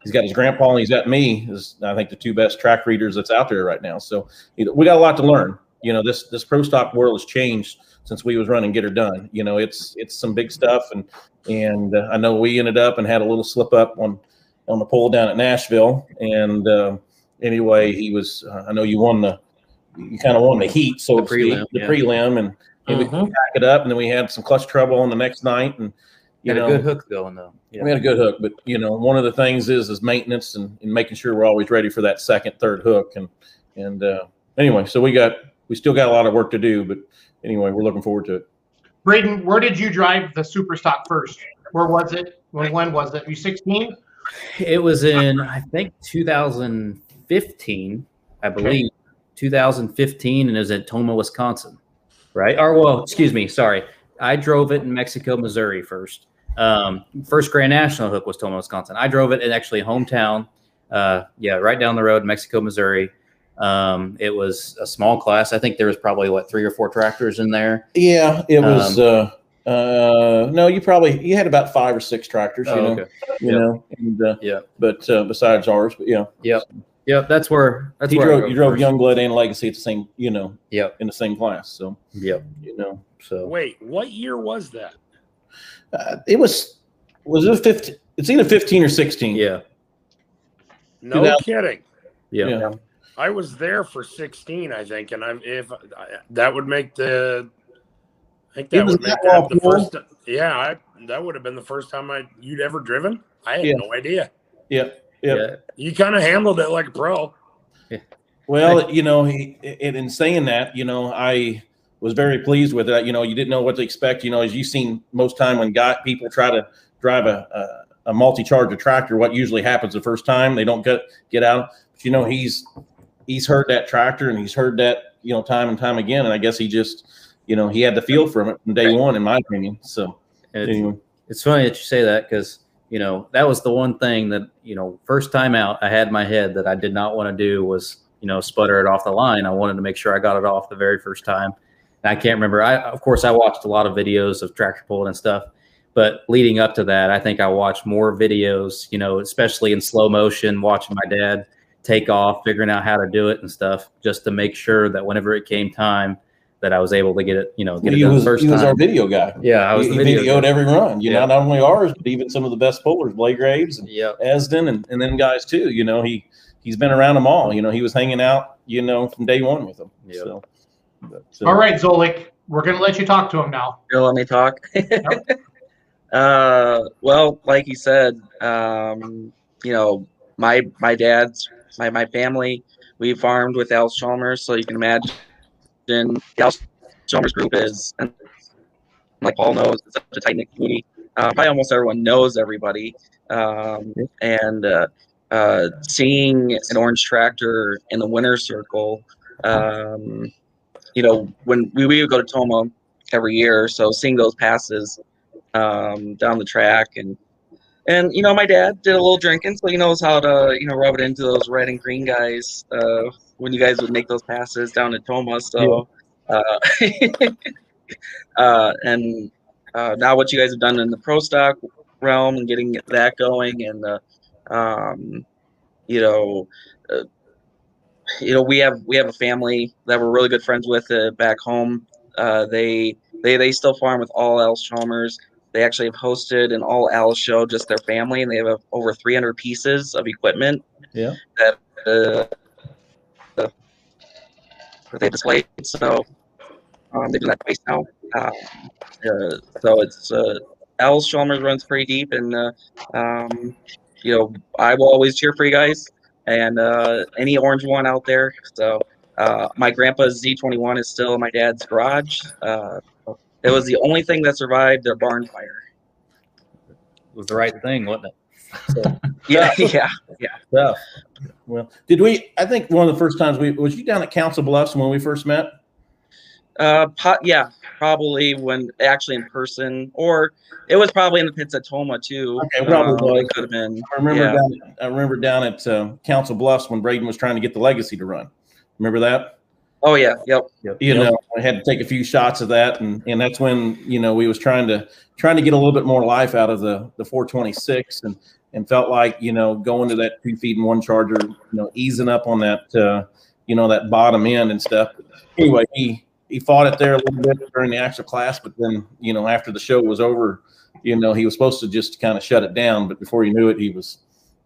he's got his grandpa and he's got me is I think the two best track readers that's out there right now. So we got a lot to learn. You know, this this pro stock world has changed since we was running Get Her Done. You know, it's it's some big stuff, and and uh, I know we ended up and had a little slip up on on the pole down at Nashville. And uh, anyway, he was. Uh, I know you won the you kind of won the heat, so The prelim, the yeah. prelim, and, and we Mhm. pack it up, and then we had some clutch trouble on the next night, and you Got know a good hook going though. Yeah. we had a good hook, but you know, one of the things is is maintenance and, and making sure we're always ready for that second, third hook, and and uh, anyway, so we got we still got a lot of work to do, but anyway, we're looking forward to it. Braden, where did you drive the super stock first? Where was it? When, when was it? You 16? It was in I think 2015, I believe, 2015, and it was at Tomah, Wisconsin, right? Or well, excuse me, sorry, I drove it in Mexico, Missouri first. Um, first Grand National hook was Tomah, Wisconsin. I drove it in actually hometown, uh, yeah, right down the road, Mexico, Missouri. Um, it was a small class. I think there was probably what three or four tractors in there. Yeah, it was. uh, uh, no, you probably you had about five or six tractors. You Oh, know, okay. you Yep. know, and uh, Yeah. but uh, besides ours, but yeah, Yep. Yep. That's where. That's he where drove. You drove first. Youngblood and Legacy at the same, you know, Yep. in the same class. So yeah, you know, So Wait, what year was that? uh, it was was it fifteen? It's either fifteen or sixteen. yeah. No 2000 kidding. Yeah. Yeah. I was there for 16, I think, and I'm if I, that would make the. I think that was would make that that the first. Yeah, I, that would have been the first time I you'd ever driven. I had Yeah. no idea. Yep. Yep. Yeah. You kind of handled it like a pro. Well, you know, he, in, in saying that, you know, I was very pleased with it. You know, you didn't know what to expect. You know, as you've seen most time when got people try to drive a, a, a multi-charger tractor, what usually happens the first time they don't get get out. But you know, he's he's heard that tractor and he's heard that you know time and time again, and I guess he just you know he had the feel from it from day one, in my opinion. So it's- anyway, It's funny that you say that because you know that was the one thing that you know first time out I had in my head that I did not want to do was you know sputter it off the line. I wanted to make sure I got it off the very first time. And I can't remember. I of course I watched a lot of videos of tractor pulling and stuff, but leading up to that, I think I watched more videos. You know, especially in slow motion, watching my dad take off, figuring out how to do it and stuff, just to make sure that whenever it came time, that I was able to get it. You know, get it done was the first he was our video guy. yeah, I was he, the he video. videoed every run. You Yeah. know, not only ours, but even some of the best pullers, Blake Graves and Yep. Esden and, and then guys too. You know, he he's been around them all. You know, he was hanging out, you know, from day one with them. Yep. So, but, uh, All right, Zolik, we're going to let you talk to him now. You'll let me talk. uh, well, like you said, um, you know, my my dad's my my family, we farmed with Allis Chalmers, so you can imagine the Allis Chalmers group is, and like Paul knows, it's such a tight knit community. Uh, probably almost everyone knows everybody, um, and uh, uh, seeing an orange tractor in the winter circle. Um, you know, when we, we would go to Tomah every year, so seeing those passes um, down the track and and you know my dad did a little drinking, so he knows how to you know rub it into those red and green guys uh, when you guys would make those passes down to Tomah. So uh, uh, and uh, now what you guys have done in the pro stock realm and getting that going and uh, um, you know. Uh, you know we have we have a family that we're really good friends with uh, back home uh, they they they still farm with Allis Chalmers. They actually have hosted an all Allis show, just their family, and they have uh, over 300 pieces of equipment. Yeah. That uh, uh, they displayed. So um, they do that twice now. Um, uh, so it's uh, Allis Chalmers runs pretty deep, and uh, um, you know I will always cheer for you guys and uh, any orange one out there. So uh, my grandpa's D21 is still in my dad's garage. Uh, it was the only thing that survived their barn fire. It was the right thing, wasn't it? Yeah, yeah, yeah. tough. Well, did we? I think one of the first times we was you down at Council Bluffs when we first met. Uh, po- yeah, probably when actually in person, or it was probably in the pits at Tomah too. Okay, probably Um, it could have been. I remember Yeah. down. I remember down at uh, Council Bluffs when Braden was trying to get the Legacy to run. Remember that? Oh yeah, yep. you know, I had to take a few shots of that, and and that's when you know we was trying to trying to get a little bit more life out of the the 426, and and felt like you know going to that two feet and one charger, you know, easing up on that uh, you know that bottom end and stuff. Anyway, he he fought it there a little bit during the actual class, but then you know after the show was over, you know he was supposed to just kind of shut it down, but before you knew it, he was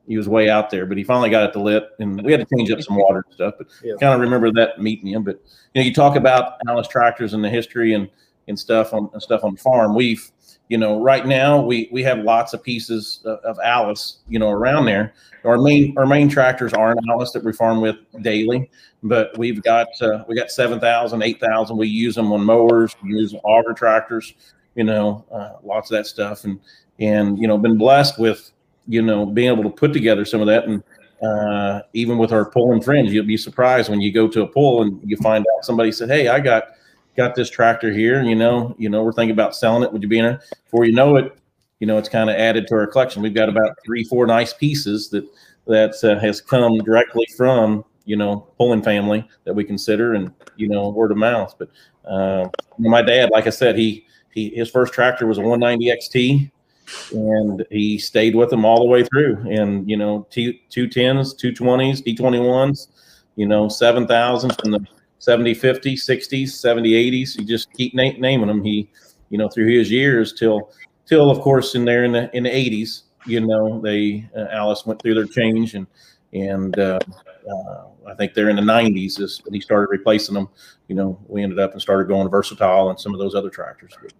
he was way out there. But he finally got it to lit, and we had to change up some water and stuff. But Yeah. kind of remember that meeting him. But you know, you talk about Allis tractors and the history and and stuff on and stuff on the farm. We've you know, right now we we have lots of pieces of, of Allis, you know, around there. Our main our main tractors are an Allis that we farm with daily, but we've got uh, we got 7,000, 8,000. We use them on mowers, we use auger tractors, you know, uh, lots of that stuff, and and you know, been blessed with you know being able to put together some of that and. Uh, even with our pulling friends, you'll be surprised when you go to a pull and you find out somebody said, "Hey, I got got this tractor here, you know, you know, we're thinking about selling it. Would you be in it? Before you know it, you know, it's kind of added to our collection. We've got about three, four nice pieces that that uh, has come directly from you know pulling family that we consider, and you know, word of mouth. But uh, my dad, like I said, he he his first tractor was a 190 XT. And he stayed with them all the way through, and you know, two two tens, two twenties, D twenty ones, you know, seven thousands from the 70, 50, 60s, 70, 80s. You just keep na- naming them. He, you know, through his years till, till of course in there in the in the 80s, you know, they uh, Allis went through their change and and uh, uh, I think they're in the 90s is when he started replacing them. You know, we ended up and started going versatile and some of those other tractors. But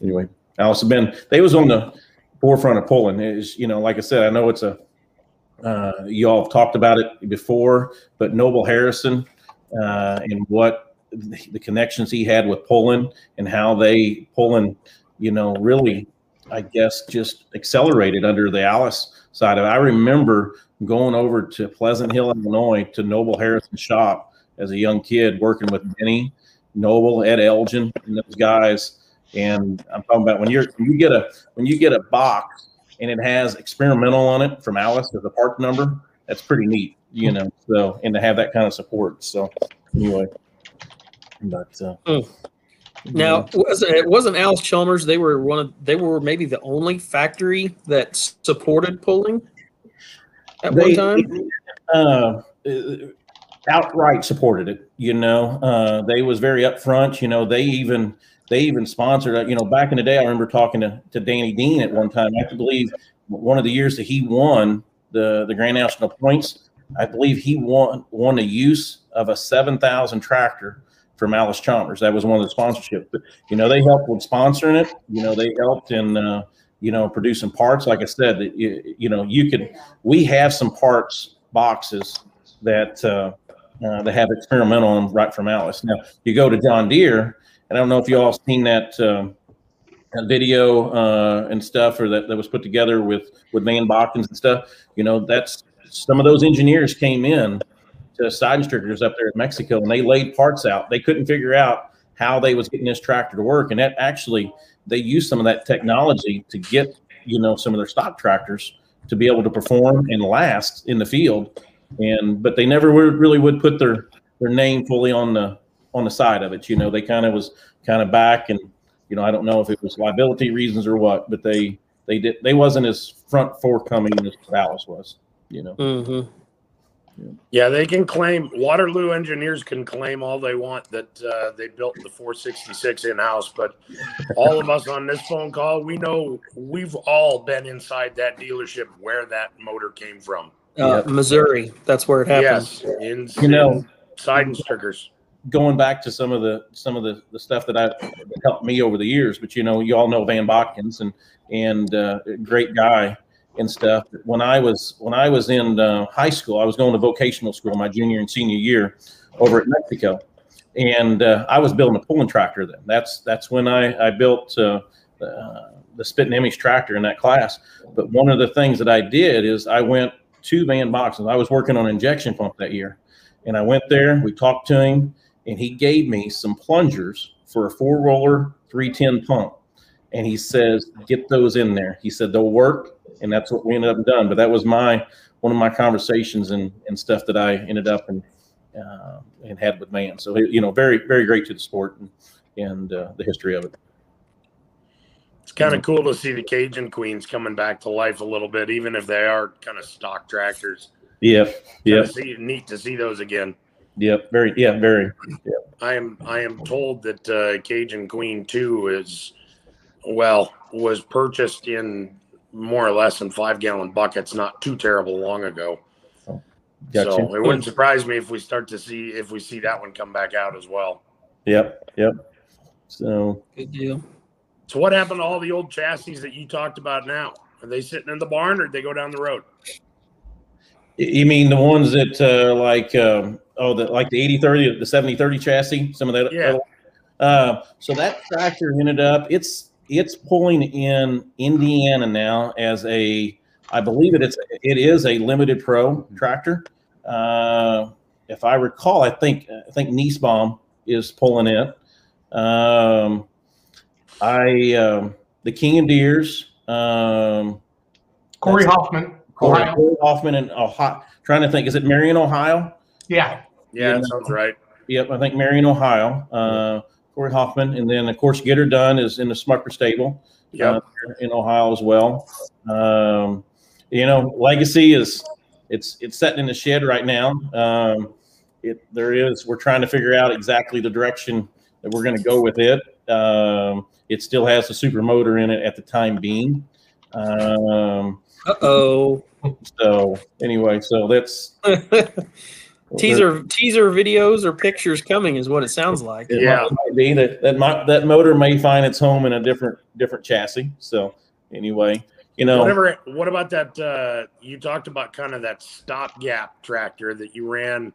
anyway, Allis has been they was on the forefront of pulling Is you know, like I said, I know it's a uh, you all have talked about it before, but Noble Harrison uh, and what the connections he had with pulling and how they pulling, you know, really, I guess, just accelerated under the Allis side of it. I remember going over to Pleasant Hill, Illinois, to Noble Harrison shop as a young kid, working with Benny Noble, Ed Elgin, and those guys. And I'm talking about when you're when you get a when you get a box and it has experimental on it from Allis as a part number, that's pretty neat you know. So and to have that kind of support. So anyway, but uh, oh. now was it wasn't Allis Chalmers? They were one of they were maybe the only factory that supported pulling at they, one time. Uh, outright supported it. You know, uh, they was very upfront. You know, they even they even sponsored. You know, back in the day, I remember talking to, to Danny Dean at one time. I believe one of the years that he won the the Grand National points, I believe he won won a use of a seven thousand tractor from Allis Chalmers. That was one of the sponsorships. But you know, they helped with sponsoring it. You know, they helped in uh, you know producing parts. Like I said, you, you know, you could. We have some parts boxes that uh, uh, that have experimental on right from Allis. Now you go to John Deere, and I don't know if you all seen that. Uh, video uh, and stuff, or that, that was put together with with Van Bokkens and stuff. You know, that's some of those engineers came in to Sydenstrickers up there in Mexico and they laid parts out. They couldn't figure out how they was getting this tractor to work. And that actually they used some of that technology to get, you know, some of their stock tractors to be able to perform and last in the field. And but they never would, really would put their their name fully on the on the side of it. You know, they kind of was kind of back and you know, I don't know if it was liability reasons or what, but they they did they wasn't as front forthcoming as Allis was you know. Mm-hmm. Yeah. yeah. they can claim Waterloo engineers can claim all they want that uh, they built the 466 in house, but all of us on this phone call, we know we've all been inside that dealership where that motor came from. Uh, yep. Missouri, that's where it happens. Yes, in, you know, Sydenstrickers. Going back to some of the some of the, the stuff that I that helped me over the years, but you know, you all know Van Bokkens and and uh, great guy and stuff. When I was when I was in uh, high school, I was going to vocational school my junior and senior year over at Mexico, and uh, I was building a pulling tractor then. That's that's when I I built uh, the Spit and Image tractor in that class. But one of the things that I did is I went to Van Bokkens. I was working on injection pump that year, and I went there. We talked to him, and he gave me some plungers for a four roller 310 pump. And he says, get those in there. He said, they'll work and that's what we ended up done. But that was my one of my conversations and and stuff that I ended up and uh, and had with man. So you know, very very great to the sport and and uh, the history of it. It's kind of cool to see the Cajun Queens coming back to life a little bit, even if they are kind of stock tractors. Yeah, Yep. Neat to see those again. Yep. Very. Yeah. Very. Yep. I am. I am told that uh, Cajun Queen Two is, well, was purchased in more or less in five gallon buckets not too terrible long ago. Gotcha. So it wouldn't surprise me if we start to see if we see that one come back out as well. Yep. Yep. So good deal. So what happened to all the old chassis that you talked about now? Are they sitting in the barn or did they go down the road? You mean the ones that uh, like um, oh the like the 80 30 the 70 30 chassis some of that Yeah. uh, so that tractor ended up it's it's pulling in Indiana now as a I believe it, it is it is a limited pro tractor uh, if I recall I think I think Niesbaum is pulling it um, I um, the King of Deeres um, Corey Hoffman, Corey Corey Hoffman in Ohio. Trying to think, is it Marion, Ohio? Yeah, Yeah, Yeah. that sounds right. Yep, I think Marion, Ohio. Uh, Corey Hoffman, and then of course Get Her Done is in the Smucker stable Yep. uh, in Ohio as well. Um, you know, Legacy is it's it's sitting in the shed right now. Um, it there is we're trying to figure out exactly the direction that we're going to go with it. Um, it still has the super motor in it at the time being. Um, Uh oh. so anyway, so that's teaser teaser videos or pictures coming is what it sounds like. It Yeah. might, might be that that might, that motor may find its home in a different different chassis. So anyway, you know, Whatever. What about that? Uh, you talked about kind of that stopgap tractor that you ran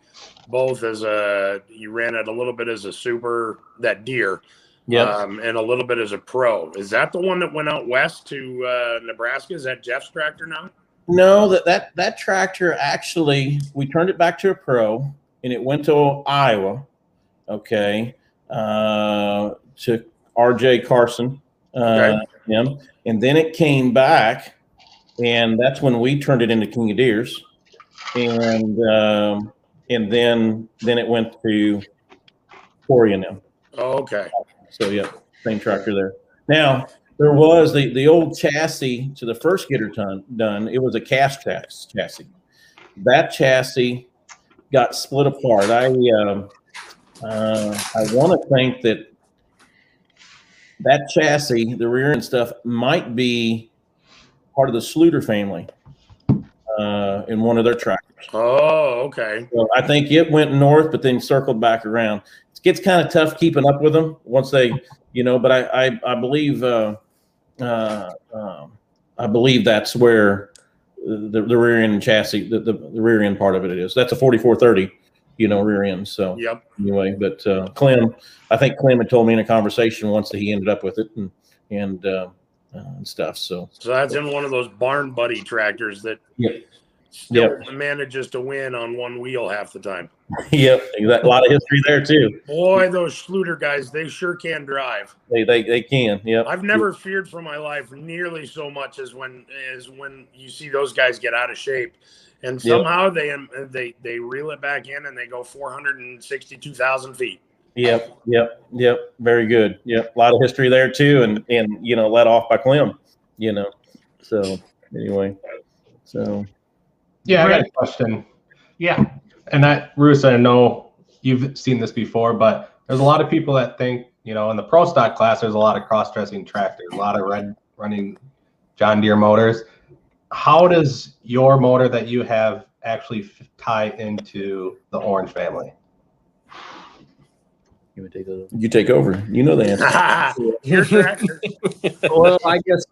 both as a you ran it a little bit as a super that Deere, yeah, um, and a little bit as a pro. Is that the one that went out west to uh, Nebraska? Is that Jeff's tractor now? No, that that that tractor actually we turned it back to a pro and it went to Iowa. Okay, uh, to R.J. Carson, uh, him, and then it came back, and that's when we turned it into King of Deeres, and um, and then then it went to Corey and them. Oh, okay. So yeah, same tractor there. Now there was the the old chassis to the first Get Her Done. It was a cast chas- chassis. That chassis got split apart. I um, uh, I want to think that that chassis, the rear end stuff, might be part of the Schluter family uh, in one of their tractors. Oh, okay. So I think it went north, but then circled back around. It gets kind of tough keeping up with them once they, you know. But I, I, I believe, uh, uh, um, I believe that's where the, the rear end chassis, the, the, the rear end part of it is. That's a forty four thirty, you know, rear end. So Yep. anyway, but uh, Clem, I think Clem had told me in a conversation once that he ended up with it and and uh, uh, and stuff. So So that's in one of those barn buddy tractors that Yep. Still manages to win on one wheel half the time. yep, a lot of history there too. Boy, those Schluter guys, they sure can drive. They they, they can. Yep. I've never feared for my life nearly so much as when as when you see those guys get out of shape, and Yep. somehow they um, they they reel it back in and they go four hundred and sixty two thousand feet. Yep, yep, yep. Very good. Yep, a lot of history there too, and and you know, let off by Clem. You know, so anyway, so Yeah, I got a question. yeah. And that, Bruce, I know you've seen this before, but there's a lot of people that think, you know, in the pro stock class, there's a lot of cross-dressing tractors, a lot of red running John Deere motors. How does your motor that you have actually f- tie into the Orange family? You take those. you take over. You know the answer. Your tractor. well, I guess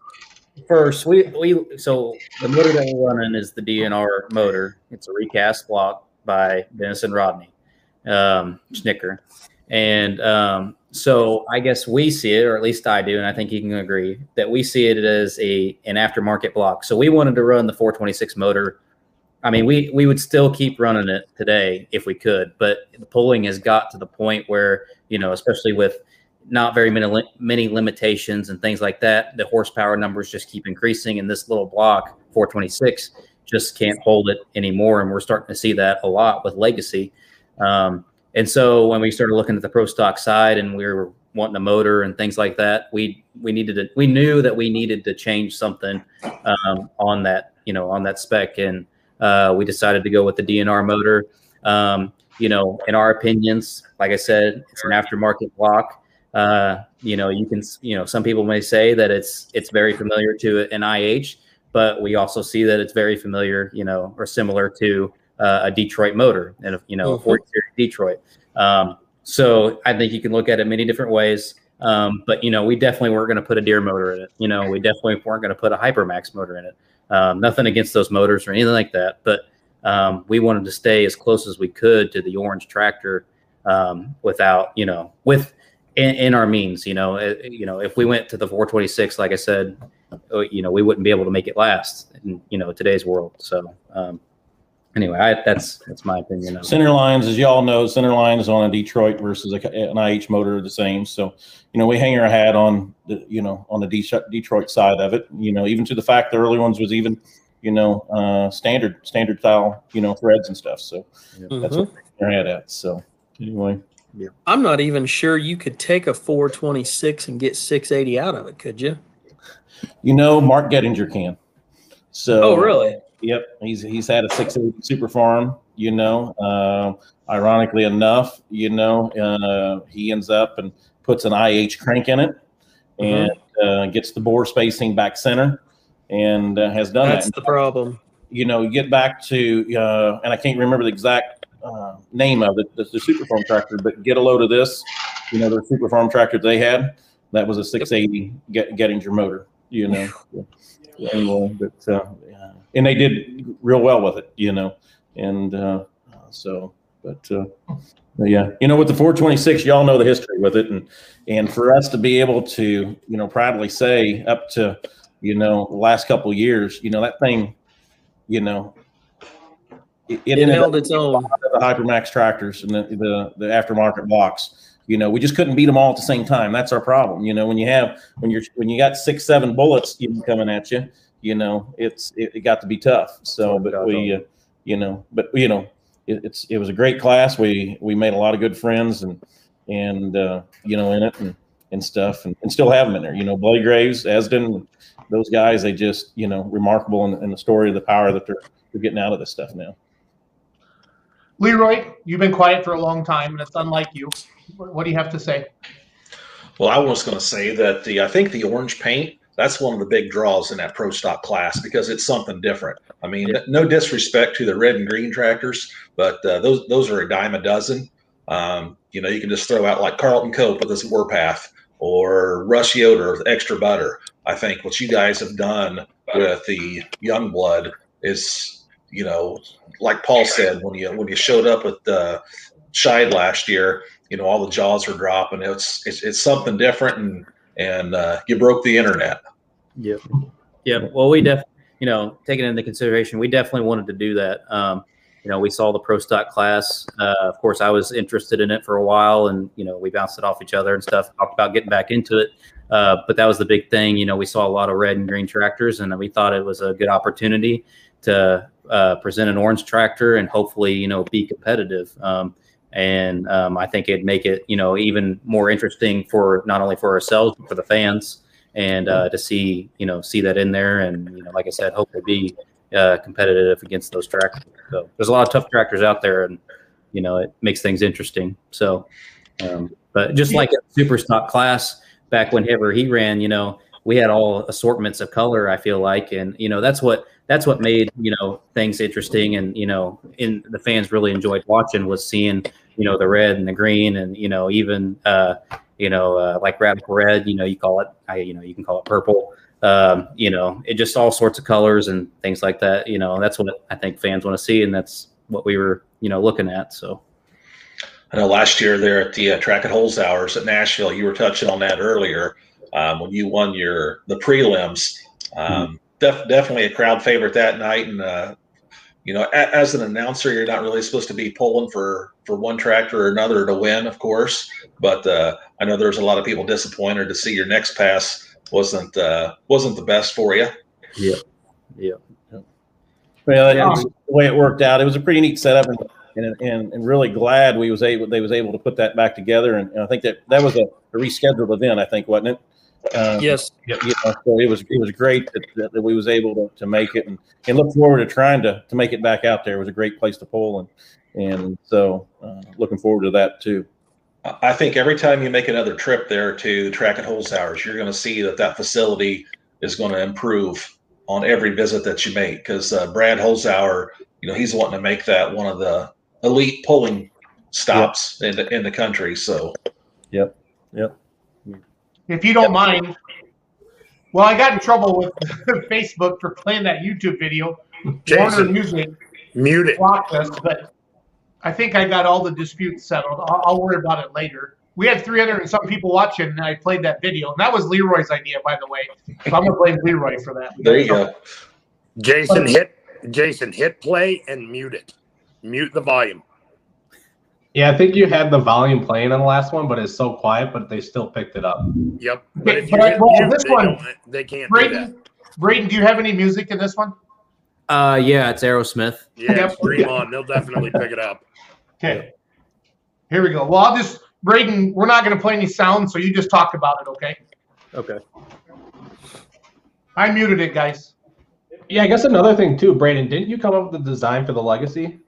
first we we so the motor that we're running is the DNR motor. It's a recast block by Dennis and Rodney um, and um, so I guess we see it, or at least I do, and I think you can agree that we see it as a an aftermarket block. So we wanted to run the 426 motor. I mean, we we would still keep running it today if we could, but the pulling has got to the point where you know, especially with not very many many limitations and things like that. The horsepower numbers just keep increasing, and this little block 426 just can't hold it anymore. And we're starting to see that a lot with Legacy. Um, and so when we started looking at the pro stock side and we were wanting a motor and things like that, we we needed to we knew that we needed to change something um, on that you know on that spec, and uh, we decided to go with the DNR motor. Um, you know, in our opinions, like I said, it's an aftermarket block. Uh, you know, you can, you know, some people may say that it's it's very familiar to an IH, but we also see that it's very familiar, you know, or similar to uh, a Detroit motor and you know, a Mhm. 40 series Detroit. Um, so I think you can look at it many different ways. Um, but you know, we definitely weren't going to put a Deere motor in it. You know, we definitely weren't going to put a Hypermax motor in it. Um, nothing against those motors or anything like that, but um, we wanted to stay as close as we could to the orange tractor um, without, you know, with in, in our means. You know, uh, you know, if we went to the 426, like I said, uh, you know, we wouldn't be able to make it last in you know today's world. So um, anyway, I, that's that's my opinion. Center lines, as y'all know, center lines on a Detroit versus a, an IH motor are the same. So, you know, we hang our hat on the, you know, on the De- Detroit side of it. You know, even to the fact the early ones was even, you know, uh, standard standard style, you know, threads and stuff. So that's what we hang our hat at. So anyway, I'm not even sure you could take a 426 and get 680 out of it, could you? you know, Mark Gettinger can. So Oh, really? Yep, he's he's had a six eight super farm. You know, uh, ironically enough, you know, uh, he ends up and puts an IH crank in it, and uh, gets the bore spacing back center, and uh, has done That's that. the problem. You know, you get back to, uh, and I can't remember the exact uh, name of it, the, the super farm tractor, but get a load of this. You know, the super farm tractor they had, that was a 680 get, Gettinger motor. You know, anyway, but uh, yeah. and they did real well with it. You know, and uh, so, but uh, yeah, you know, with the 426, y'all know the history with it, and and for us to be able to, you know, proudly say up to, you know, the last couple of years, you know, that thing, you know, it, It ended held its own. the Hypermax tractors and the, the the aftermarket blocks. You know, we just couldn't beat them all at the same time. That's our problem. You know, when you have when you're when you got six seven bullets coming at you, you know, it's it, it got to be tough. So, but we, uh, you know, but you know, it, it's it was a great class. We we made a lot of good friends and and uh, you know in it and and stuff and, and still have them in there. You know, Blake Graves, Esden, those guys, they just you know remarkable in, in the story of the power that they're they're getting out of this stuff now. Leroy, you've been quiet for a long time, and it's unlike you. What do you have to say? Well, I was going to say that the I think the orange paint that's one of the big draws in that pro stock class because it's something different. I mean, no disrespect to the red and green tractors, but uh, those those are a dime a dozen. Um, you know, you can just throw out like Carlton Cope with his Warpath or Rush Yoder with extra butter. I think what you guys have done with the young blood is, you know, like Paul said when you when you showed up with the Shide last year, you know, all the jaws were dropping. It's it's, it's something different, and and uh, you broke the internet. Yep. Yep. Well, we def, you know, taking into consideration, we definitely wanted to do that. Um, you know, we saw the pro stock class. Uh, of course, I was interested in it for a while, and you know, we bounced it off each other and stuff. Talked about getting back into it, uh, but that was the big thing. You know, we saw a lot of red and green tractors, and we thought it was a good opportunity to uh, present an orange tractor and hopefully, you know, be competitive. Um, and um, I think it'd make it, you know, even more interesting for not only for ourselves but for the fans, and uh, to see, you know, see that in there, and you know, like I said, hopefully be uh, competitive against those tractors. So there's a lot of tough tractors out there, and you know, it makes things interesting. So, um, but just like a super stock class back whenever he ran, you know, we had all assortments of color. I feel like, and you know, that's what that's what made you know things interesting, and you know, in the fans really enjoyed watching was seeing you know the red and the green, and you know even uh, you know uh, like radical red. You know, you call it, I you know, you can call it purple. Um, you know, it just all sorts of colors and things like that. You know, that's what I think fans want to see, and that's what we were you know looking at. So. I know last year there at the uh, Track and Holes Hours at Nashville, you were touching on that earlier um, when you won your the prelims. Um, def- definitely a crowd favorite that night, and uh, you know, a- as an announcer, you're not really supposed to be pulling for for one tractor or another to win, of course. But uh, I know there's a lot of people disappointed to see your next pass wasn't uh, wasn't the best for you. Yeah, yeah. Well, it was the way it worked out, it was a pretty neat setup, and and, and, and really glad we was able they was able to put that back together, and, and I think that that was a, a rescheduled event, I think, wasn't it? Uh, Yes. you know, so it was it was great that, that, that we was able to, to make it, and, and look forward to trying to to make it back out there. It was a great place to pull, and and so uh, looking forward to that too. I think every time you make another trip there to Track and Holes Hours, you're going to see that that facility is going to improve on every visit that you make because uh, Brad Holzauer, you know, he's wanting to make that one of the elite pulling stops in the in the country. So, Yep, yep. If you don't mind. Well, I got in trouble with Facebook for playing that YouTube video. Jason, Music mute it. blocked us, but I think I got all the disputes settled. I'll, I'll worry about it later. We had 300 and some people watching, and I played that video, and that was Leroy's idea, by the way. So I'm gonna blame Leroy for that. There you go. Jason, hit Jason, hit play and mute it. Mute the volume. Yeah, I think you had the volume playing on the last one, but it's so quiet, but they still picked it up. Yep. But if you but I- well, mute, this they, one- they can't do that. Braden, Braden, do you have any music in this one? Uh, yeah, it's Aerosmith. Yeah, Yep. stream on. They'll definitely pick it up. Okay. Here we go. Well, I'll just Braden. We're not going to play any sound, so you just talk about it, okay? Okay. I muted it, guys. Yeah, I guess another thing too, Brayden, didn't you come up with the design for the legacy?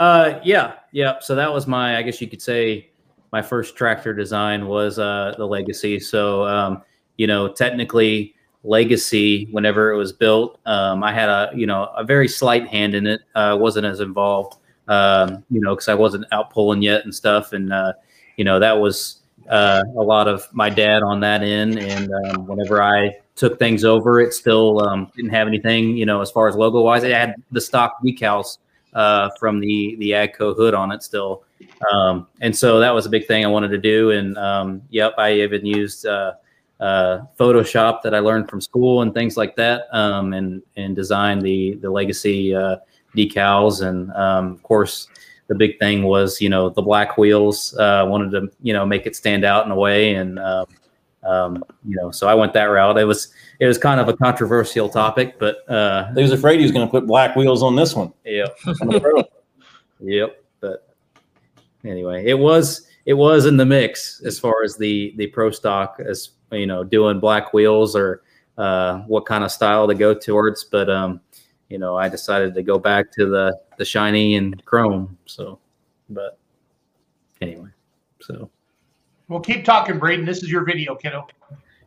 Uh, yeah, yeah. So that was my, I guess you could say, my first tractor design was uh, the Legacy. So, um, you know, technically, Legacy, whenever it was built, um, I had a, you know, a very slight hand in it. Uh, wasn't as involved, um, you know, because I wasn't out pulling yet and stuff. And uh, you know, that was uh, a lot of my dad on that end. And um, whenever I took things over, it still um, didn't have anything, you know, as far as logo wise. It had the stock decals uh, from the the Agco hood on it still, um, and so that was a big thing I wanted to do. And um, yep, I even used uh, uh, Photoshop that I learned from school and things like that, um, and and designed the the legacy uh, decals. And um, of course, the big thing was you know the black wheels. Uh, wanted to you know make it stand out in a way, and um, you know so I went that route. It was it was kind of a controversial topic, but uh, They was afraid he was going to put black wheels on this one. Yep. yep. But anyway, it was it was in the mix as far as the the pro stock as you know doing black wheels or uh, what kind of style to go towards. But um, you know, I decided to go back to the the shiny and chrome. So, but anyway, so Well, keep talking, Braden. This is your video, kiddo.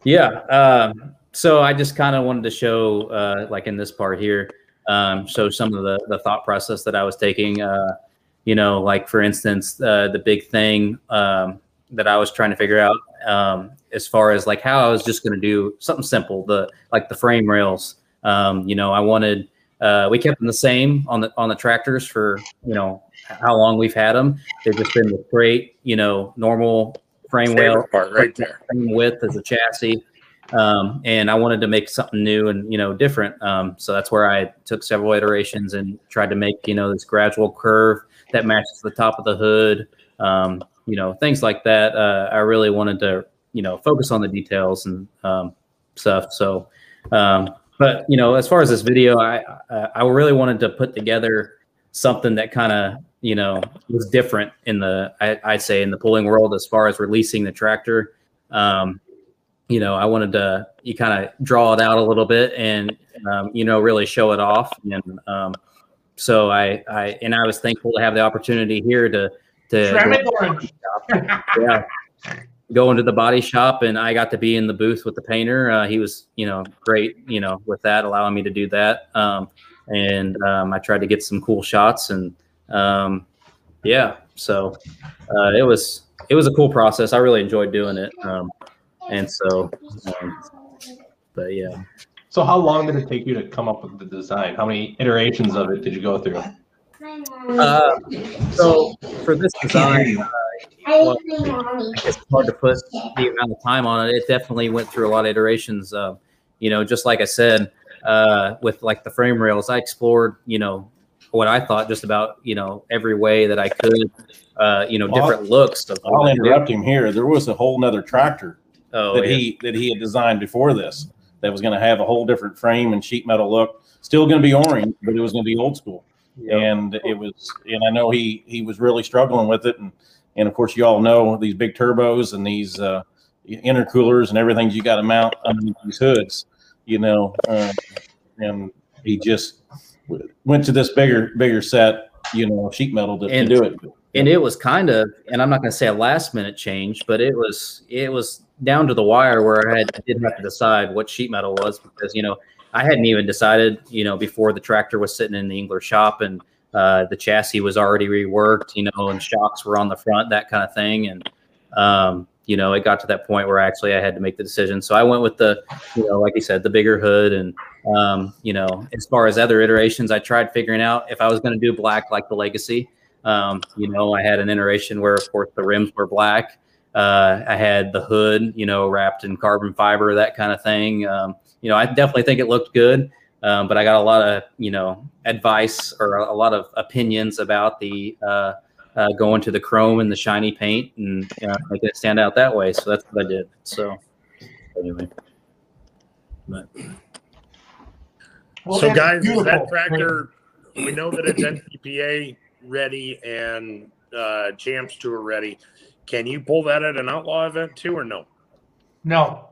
yeah. Um, so I just kind of wanted to show, uh, like in this part here, um, show some of the, the thought process that I was taking. Uh, you know, like for instance, uh, the big thing um, that I was trying to figure out um, as far as like how I was just going to do something simple, the like the frame rails. Um, you know, I wanted uh, we kept them the same on the on the tractors for you know how long we've had them. They've just been the straight, you know, normal frame rail part right there. same width as a chassis. Um, and I wanted to make something new and you know different. Um, so that's where I took several iterations and tried to make you know this gradual curve that matches the top of the hood. Um, you know things like that. Uh, I really wanted to you know focus on the details and um, stuff. So, um, but you know as far as this video, I I I really wanted to put together something that kind of you know was different in the I, I'd say in the pulling world as far as releasing the tractor. Um, you know, I wanted to you kind of draw it out a little bit and um, you know really show it off. And um, so I I and I was thankful to have the opportunity here to to Ceramic yeah go into the body shop and I got to be in the booth with the painter. Uh, he was, you know, great, you know, with that, allowing me to do that. Um, and um, I tried to get some cool shots and um, yeah, so uh, it was it was a cool process. I really enjoyed doing it. Um, and so, um, but yeah, So how long did it take you to come up with the design? How many iterations of it did you go through? uh, so for this design, uh, well, it's hard to put the amount of time on it. It definitely went through a lot of iterations. Uh, you know, just like I said, uh, with like the frame rails, I explored, you know, what I thought just about, you know, every way that I could, uh, you know, Well, different looks. Of I'll interrupt him here. There was a whole nother tractor Oh, that yeah. he that he had designed before this that was going to have a whole different frame and sheet metal look. Still going to be orange, but it was going to be old school. Yep. And it was, and I know he he was really struggling with it. And and of course, you all know these big turbos and these uh, intercoolers and everything you got to mount underneath these hoods. You know, uh, and he just went to this bigger bigger set. You know, sheet metal to, to do it. and it was kind of and i'm not going to say a last minute change but it was it was down to the wire where i had I did have to decide what sheet metal was because you know i hadn't even decided you know before the tractor was sitting in the engler shop and uh, the chassis was already reworked you know and shocks were on the front that kind of thing and um, you know, it got to that point where actually I had to make the decision. So I went with the, you know, like you said, the bigger hood. And, um, you know, as far as other iterations, I tried figuring out if I was going to do black like the Legacy. Um, you know, I had an iteration where, of course, the rims were black. Uh, I had the hood, you know, wrapped in carbon fiber, that kind of thing. Um, you know, I definitely think it looked good. Um, but I got a lot of, you know, advice or a, a lot of opinions about the uh, uh, going to the chrome and the shiny paint and you know, make it stand out that way. So that's what I did. So anyway, but Well, so guys, beautiful. that tractor? We know that it's NCPA ready and uh, Champs Tour ready. Can you pull that at an outlaw event too, or no? No.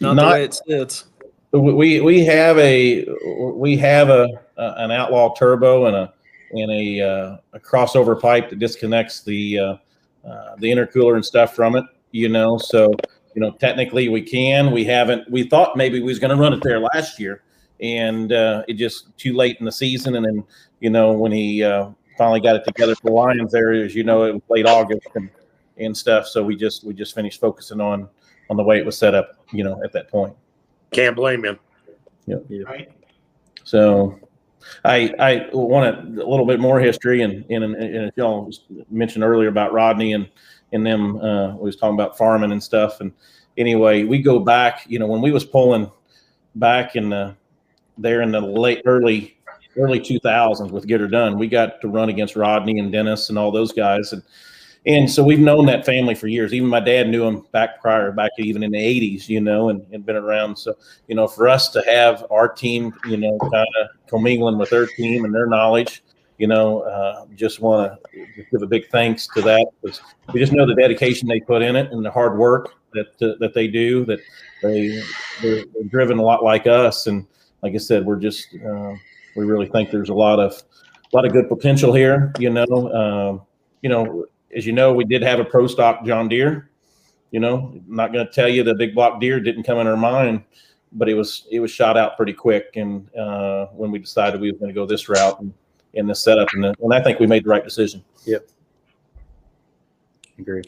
Not, Not- the way it sits. we we have a we have a, a an outlaw turbo and a and a uh, a crossover pipe that disconnects the uh, uh, the intercooler and stuff from it. You know, so you know technically we can. We haven't. We thought maybe we was going to run it there last year, and uh, it just too late in the season. And then you know when he uh, finally got it together for Lions there, as you know, it was late August and and stuff. So we just we just finished focusing on on the way it was set up. You know, at that point. Can't blame you. Right. So I I want a, little bit more history and and, and y'all mentioned earlier about Rodney and and them uh, we was talking about farming and stuff. And anyway we go back you know when we was pulling back in the there in the late early early 2000s with Get Her Done we got to run against Rodney and Dennis and all those guys. And and so we've known that family for years even my dad knew them back prior back even in the 80s you know and, and been around so you know, for us to have our team, you know, kind of commingling with their team and their knowledge, you know, uh, just want to give a big thanks to that we just know the dedication they put in it and the hard work that uh, that they do. That they they're, they're driven a lot like us, and like I said, we're just uh, we really think there's a lot of a lot of good potential here. You know, um, you know, as you know, we did have a pro stock John Deere. You know, I'm not going to tell you the big block Deere didn't come in our mind but it was it was shot out pretty quick. And uh, when we decided we were going to go this route and in this setup, and, and I think we made the right decision. Yep. Agree.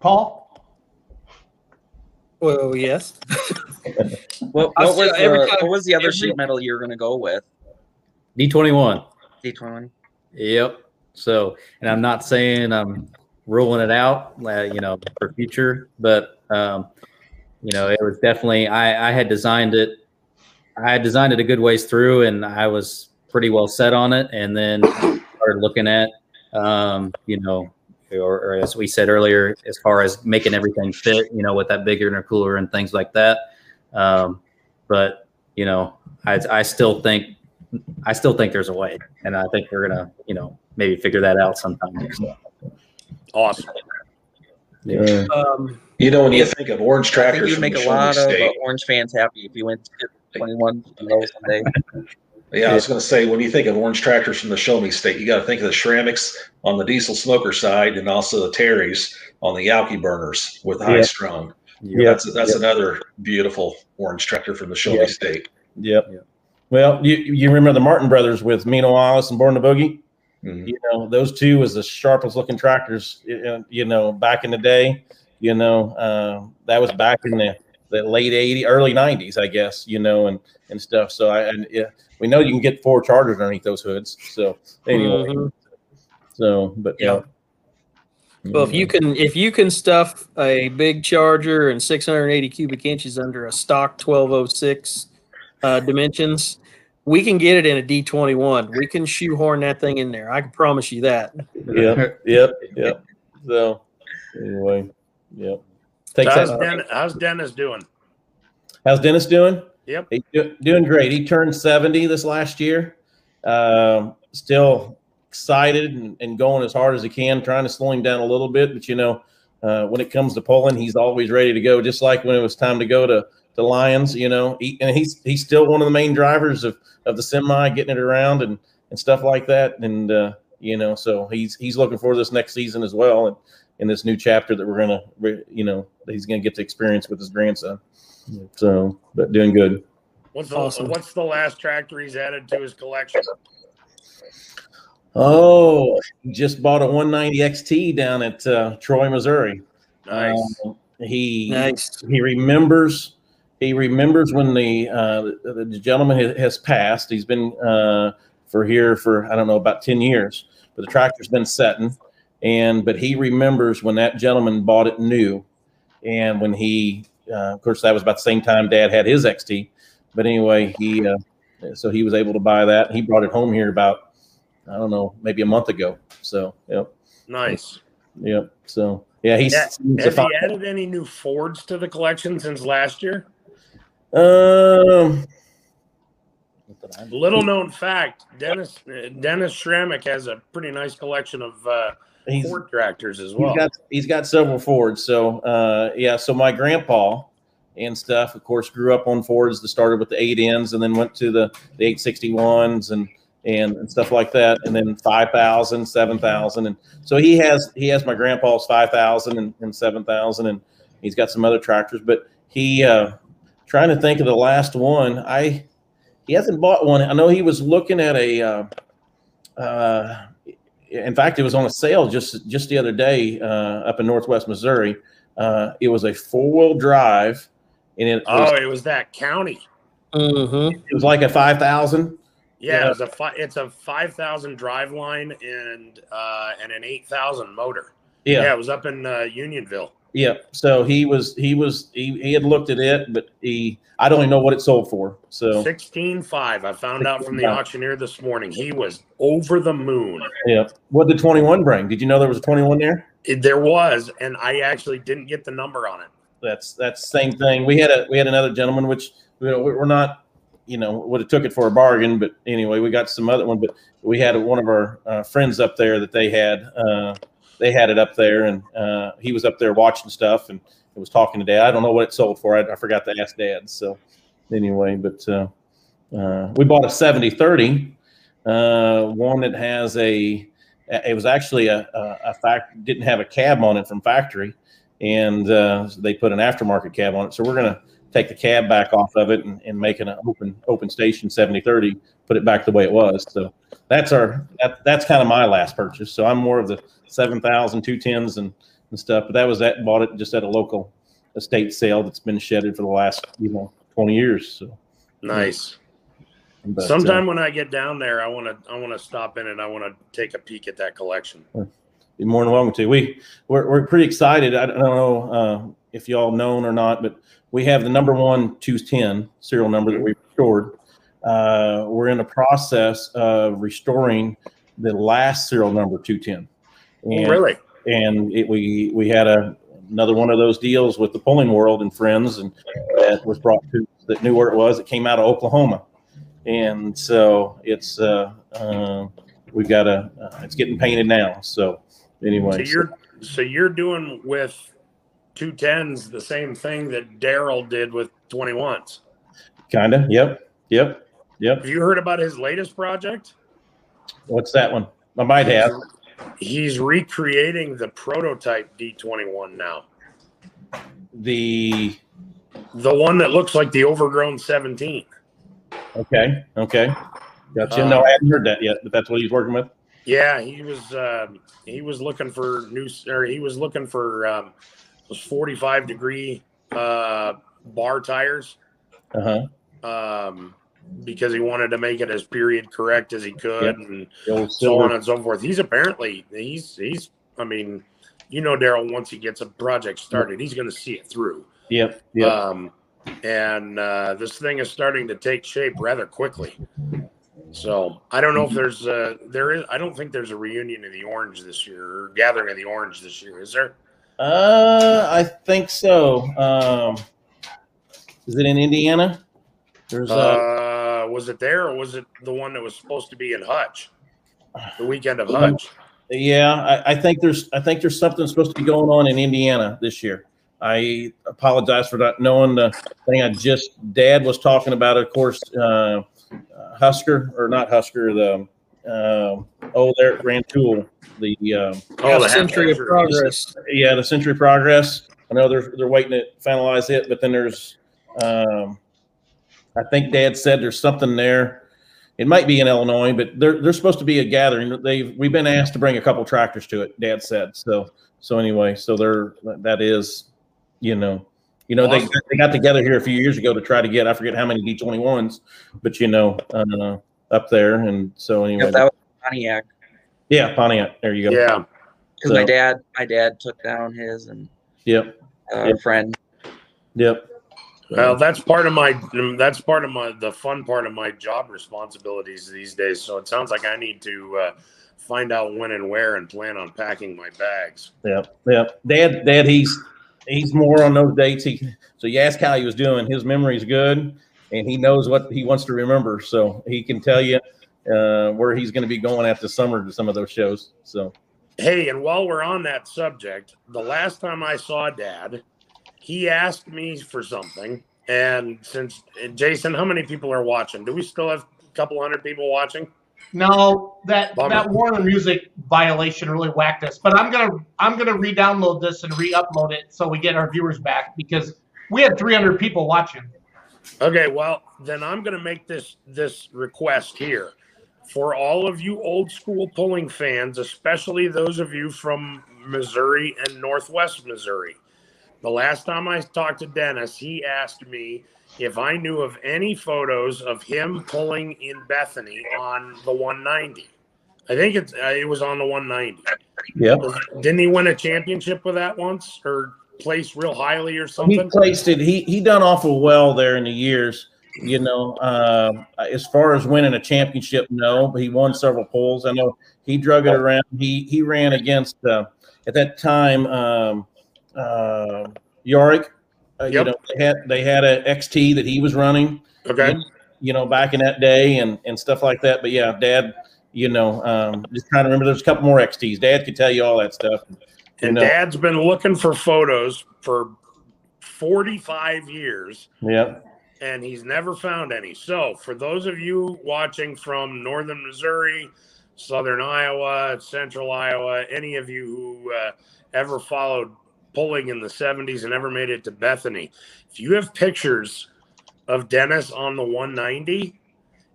Paul? Well, yes. What, what was say every the, time- what was the other every- sheet metal you were gonna go with? D21. D21. Yep. So, and I'm not saying I'm ruling it out, uh, you know, for future, but um, you know, it was definitely I, I had designed it. I had designed it a good ways through, and I was pretty well set on it. And then started looking at, um, you know, or, or as we said earlier, as far as making everything fit, you know, with that bigger intercooler and things like that. Um, but you know, I, I still think I still think there's a way, and I think we're gonna, you know, maybe figure that out sometime. So, Awesome. Yeah. Um, You know, when you think of orange I think tractors you'd make a Show Me lot of uh, Orange fans happy if you went to 21 you someday. yeah, I was going to say when you think of orange tractors from the Show Me State, you got to think of the Ceramics on the diesel smoker side, and also the Terrys on the alky burners with high Yeah. strung. Yeah. That's that's Yep. another beautiful orange tractor from the Show Yeah. Me State. Yep. Yeah. Well, you you remember the Martin brothers with Mino Wallace and Born the Boogie? Mhm. You know, those two was the sharpest looking tractors. uh, You know, back in the day. You know, uh, that was back in the, the late '80s, early '90s, I guess. You know, and and stuff. So I and yeah, we know you can get four chargers underneath those hoods. So anyway, Mhm. so but yeah. Well, if you can, if you can stuff a big charger and 680 cubic inches under a stock 1206 uh, dimensions, we can get it in a D21. We can shoehorn that thing in there. I can promise you that. Yep, yep, yep. So anyway, yep. Takes How's, that, Den- how's Dennis doing? how's Dennis doing? Yep. He's do- doing great. He turned 70 this last year. Um, still excited and, and going as hard as he can, trying to slow him down a little bit. But, you know, uh, when it comes to pulling, he's always ready to go, just like when it was time to go to, to Lions, you know. He, and he's he's still one of the main drivers of, of the semi, getting it around and, and stuff like that. And, uh, you know, so he's he's looking for this next season as well. And in this new chapter that we're going to, you know, that he's going to get to experience with his grandson. So, but doing good. What's the Awesome. What's the last tractor he's added to his collection? Oh, he just bought a 190 XT down at uh, Troy, Missouri. Nice. Um, he Nice. he remembers he remembers when the uh, the, gentleman has, passed. He's been uh, for here for I don't know about 10 years, but the tractor's been setting. And but he remembers when that gentleman bought it new, and when he uh, of course that was about the same time Dad had his XT. But anyway, he uh, so he was able to buy that. He brought it home here about I don't know maybe a month ago. So yep, Nice. yep. So yeah, he's, Yeah, Has he added any new Fords to the collection since last year? Um, Little known fact: Dennis Dennis Schrammick has a pretty nice collection of uh, he's, Ford tractors as well. he's got he's got several Fords. So uh, yeah, so my grandpa and stuff, of course, grew up on Fords. That started with the eight ends, and then went to the the eight sixty ones and and and stuff like that, and then 5,000, 7,000. and so he has he has my grandpa's five thousand and, and seven thousand, and he's got some other tractors. But he uh, trying to think of the last one. I he hasn't bought one. I know he was looking at a. Uh, uh, in fact, it was on a sale just just the other day uh, up in Northwest Missouri. Uh, it was a four wheel drive, and it was, Oh, it was that county. Mm-hmm. it was like a five thousand. Yeah, Yeah. It was a fi- it's a five thousand drive line and uh, and an eight thousand motor. Yeah, Yeah, it was up in uh, Unionville. Yeah. So he was he was he, he had looked at it, but he I don't even know what it sold for. So Sixteen five. I found out from the 16.5. auctioneer this morning. He was over the moon. yeah, what did twenty one bring? Did you know there was a twenty one there? It- there was, and I actually didn't get the number on it. That's that's same thing. We had a we had another gentleman, which you know, we're not, you know, would have took it for a bargain, but anyway, we got some other one. But we had one of our uh, friends up there that they had uh, they had it up there, and uh, he was up there watching stuff and it was talking to Dad. I don't know what it sold for. I, I forgot to ask Dad. So anyway, but uh, uh, we bought a 7030, uh, one that has a it was actually a, a, a fact didn't have a cab on it from factory and uh, they put an aftermarket cab on it. So we're going to take the cab back off of it and, and make an open open station 7030, put it back the way it was. So that's our that, that's kind of my last purchase. So I'm more of the 7,000 210s and, and stuff. But that was that bought it just at a local estate sale that's been shedded for the last you know 20 years. So Nice. but, uh, Sometime when I get down there, I want to I want to stop in and I want to take a peek at that collection. You're more than welcome to. We we're, we're pretty excited. I don't know uh, if y'all known or not, but we have the number one 210 serial number that we restored. Uh, we're in the process of restoring the last serial number 210. And, really? And it, we we had a another one of those deals with the Pulling World and friends, and that was brought to that knew where it was. It came out of Oklahoma, and so it's uh, uh, we've got a uh, it's getting painted now. So anyway, So you're so you're doing with two tens the same thing that Daryl did with twenty ones. kind of yep yep yep. Have you heard about his latest project? What's that one? I might have. He's recreating the prototype D twenty one now. The The one that looks like the overgrown seventeen. okay okay gotcha. Uh, no, I haven't heard that yet, but that's what he's working with. Yeah, he was um, he was looking for new or he was looking for um, those forty five degree uh, bar tires. Uh huh. um, because he wanted to make it as period correct as he could, Yep. and so on and so forth. He's apparently he's he's. I mean, you know, Daryl. Once he gets a project started, he's going to see it through. Yep yep. Um, and uh, this thing is starting to take shape rather quickly. So I don't know if there's uh there is. I don't think there's a reunion of the orange this year or gathering of the orange this year. Is there? Uh, I think so. Um, is it in Indiana? There's uh, Uh, was it there or was it the one that was supposed to be in Hutch? The weekend of Hutch. yeah. I, I think there's I think there's something supposed to be going on in Indiana this year. I apologize for not knowing the thing. I just Dad was talking about, of course, uh, Husker or not Husker. The um oh, there Rantoul. The um, Oh, the Century of. Progress. yeah, the Century of Progress. I know they're they're waiting to finalize it, but then there's, um, I think Dad said there's something there it might be in Illinois, but there, there's supposed to be a gathering. They've we've been asked to bring a couple tractors to it. Dad said so. So anyway, so there that is, you know, you know they they got together here a few years ago to try to get I forget how many D21s, but you know, uh, up there, and so anyway, Yep, that was Pontiac. Yeah, Pontiac. There you go. Yeah. Because my dad, my dad took down his and Yep. uh, Yep. friend. Yep. Well, that's part of my that's part of my the fun part of my job responsibilities these days. So it sounds like I need to uh, find out when and where and plan on packing my bags. Yep, yep. Dad, Dad, he's he's more on those dates. He so you ask how he was doing. His memory's good, and he knows what he wants to remember. So he can tell you uh, where he's going to be going after summer to some of those shows. So Hey, and while we're on that subject, the last time I saw Dad, he asked me for something. And since and Jason, how many people are watching? Do we still have a couple hundred people watching? No, that Bummer. that Warner Music violation really whacked us. But I'm gonna I'm gonna re-download this and re-upload it so we get our viewers back because we had 300 people watching. Okay, well, then I'm going to make this this request here for all of you old school pulling fans, especially those of you from Missouri and Northwest Missouri. The last time I talked to Dennis, he asked me if I knew of any photos of him pulling in Bethany on the 190. I think it's uh, it was on the 190. Yeah. Didn't he win a championship with that once or place real highly or something? He placed it. He he done awful well there in the years. You know, um, as far as winning a championship, no, but he won several polls. I know he drug it around. He he ran against uh, at that time um, uh, Yorick. Uh, You know, they had they had a XT that he was running. Okay. You know, back in that day and and stuff like that. But yeah, Dad. You know, um, just trying to remember. There's a couple more XTs. Dad could tell you all that stuff. And know, dad's been looking for photos for 45 years yeah, and he's never found any. So, for those of you watching from northern Missouri, southern Iowa, central Iowa, any of you who uh, ever followed pulling in the 70s and ever made it to Bethany, if you have pictures of Dennis on the 190,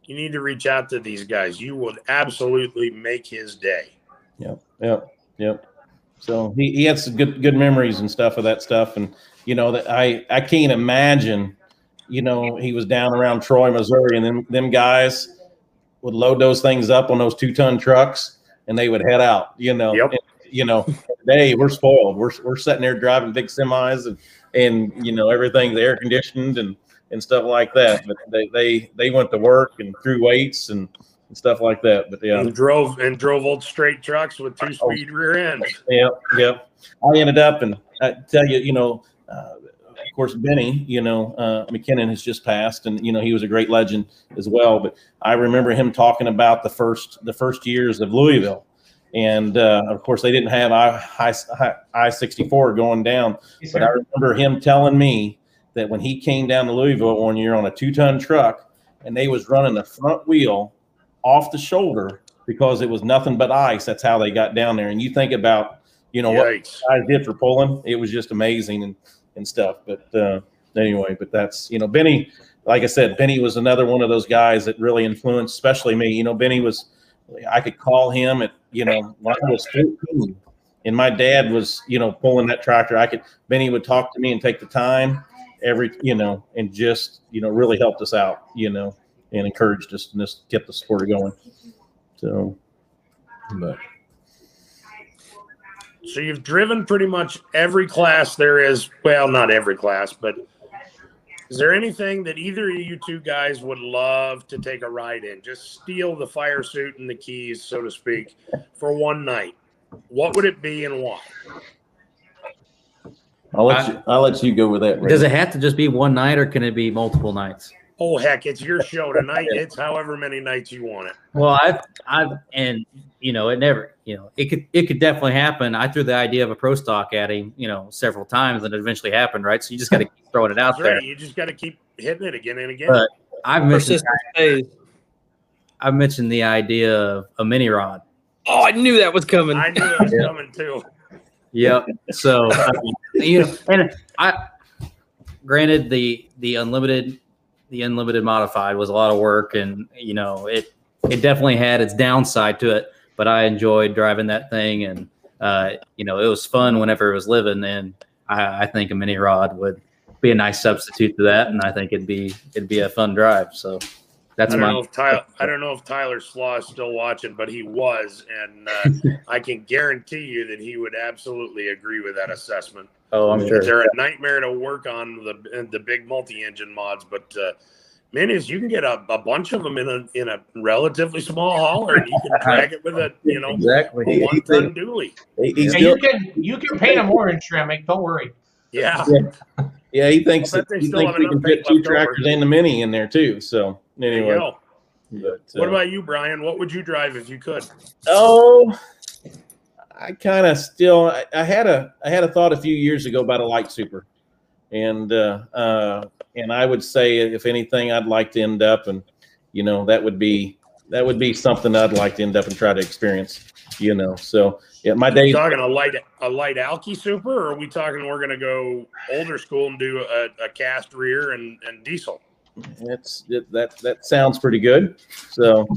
you need to reach out to these guys. You would absolutely make his day. Yep, yep, yep. So he, he had some good good memories and stuff of that stuff, and you know that I I can't imagine, you know, he was down around Troy, Missouri, and then them guys would load those things up on those two ton trucks, and they would head out. You know, Yep. And, you know, today we're spoiled. We're we're sitting there driving big semis and and you know everything's air conditioned and and stuff like that. But they they they went to work and threw weights and, and stuff like that. But yeah, And drove and drove old straight trucks with two speed rear ends. Yep, yep. I ended up, and I tell you, you know, uh, course, Benny, you know, uh, McKinnon has just passed, and you know he was a great legend as well. But I remember him talking about the first the first years of Louisville, and uh, of course they didn't have I sixty four going down, but I remember him telling me that when he came down to Louisville one year on a two ton truck, and they was running the front wheel off the shoulder because it was nothing but ice. That's how they got down there. And you think about, you know, what Yikes. guys did for pulling, it was just amazing and, and stuff. But uh, anyway, but that's, you know, Benny, like I said, Benny was another one of those guys that really influenced, especially me. You know, Benny was, I could call him at, you know, when I was 14 and my dad was, you know, pulling that tractor. I could, Benny would talk to me and take the time every, you know, and just, you know, really helped us out, you know, and encouraged us and just kept the sport going. So, but So you've driven pretty much every class there is. Well, not every class, but is there anything that either of you two guys would love to take a ride in? Just steal the fire suit and the keys, so to speak, for one night. What would it be and why? I'll let you, I'll let you go with that. Ray. Does it have to just be one night or can it be multiple nights? Oh heck, it's your show tonight. It's however many nights you want it. Well, I've, I've, and you know, it never, you know, it could, it could definitely happen. I threw the idea of a pro stock at him, you know, several times, and it eventually happened, right? So you just got to keep throwing it out That's there. You just got to keep hitting it again and again. But I've mentioned, Persistent. I've mentioned the idea of a mini rod. Oh, I knew that was coming. I knew it was coming too. Yep. So, I mean, you know, and I, granted, the the unlimited the unlimited modified was a lot of work, and you know it it definitely had its downside to it. But I enjoyed driving that thing, and uh, you know it was fun whenever it was living. And I, I think a mini rod would be a nice substitute to that, and I think it'd be it'd be a fun drive. So that's I don't my know if Tyler. I don't know if Tyler Slaw is still watching, but he was, and uh, I can guarantee you that he would absolutely agree with that assessment. oh I'm sure. They're a nightmare to work on the the big multi-engine mods, but uh, minis you can get a, a bunch of them in a in a relatively small hauler, and you can drag it with a you know Exactly. a one-ton dually. He- He's Yeah, still, you can you can paint them orange, Schrammick. Don't worry. Yeah, yeah, he thinks I that they he thinks we can fit two tractors and the mini in there too. So anyway, go. but, What uh, about you, Brian? What would you drive if you could? Oh, I kind of still. I, I had a I had a thought a few years ago about a light super, and uh, uh, and I would say if anything, I'd like to end up and you know that would be that would be something I'd like to end up and try to experience. You know, so yeah, my days. talking a light a light Alky Super, or are we talking we're going to go older school and do a, a cast rear and, and diesel? It's it, that that sounds pretty good. So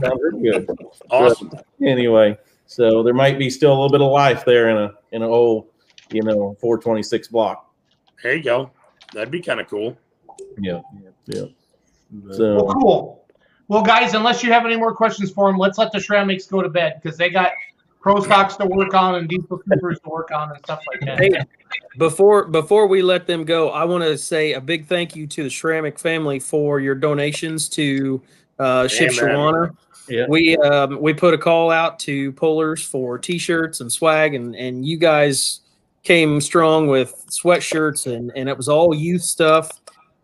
sounds pretty good. Awesome. Anyway, so there might be still a little bit of life there in a in an old, you know, 426 block. There you go. That'd be kind of cool. Yeah, yeah. Well, cool. Well, guys, unless you have any more questions for them, let's let the Schrammicks go to bed because they got pro stocks to work on and diesel coopers to work on and stuff like that. Hey, before before we let them go, I want to say a big thank you to the Schrammick family for your donations to uh, Ship Amen. Shawana. Yeah. We um, we put a call out to pullers for T-shirts and swag, and and you guys came strong with sweatshirts, and and it was all youth stuff.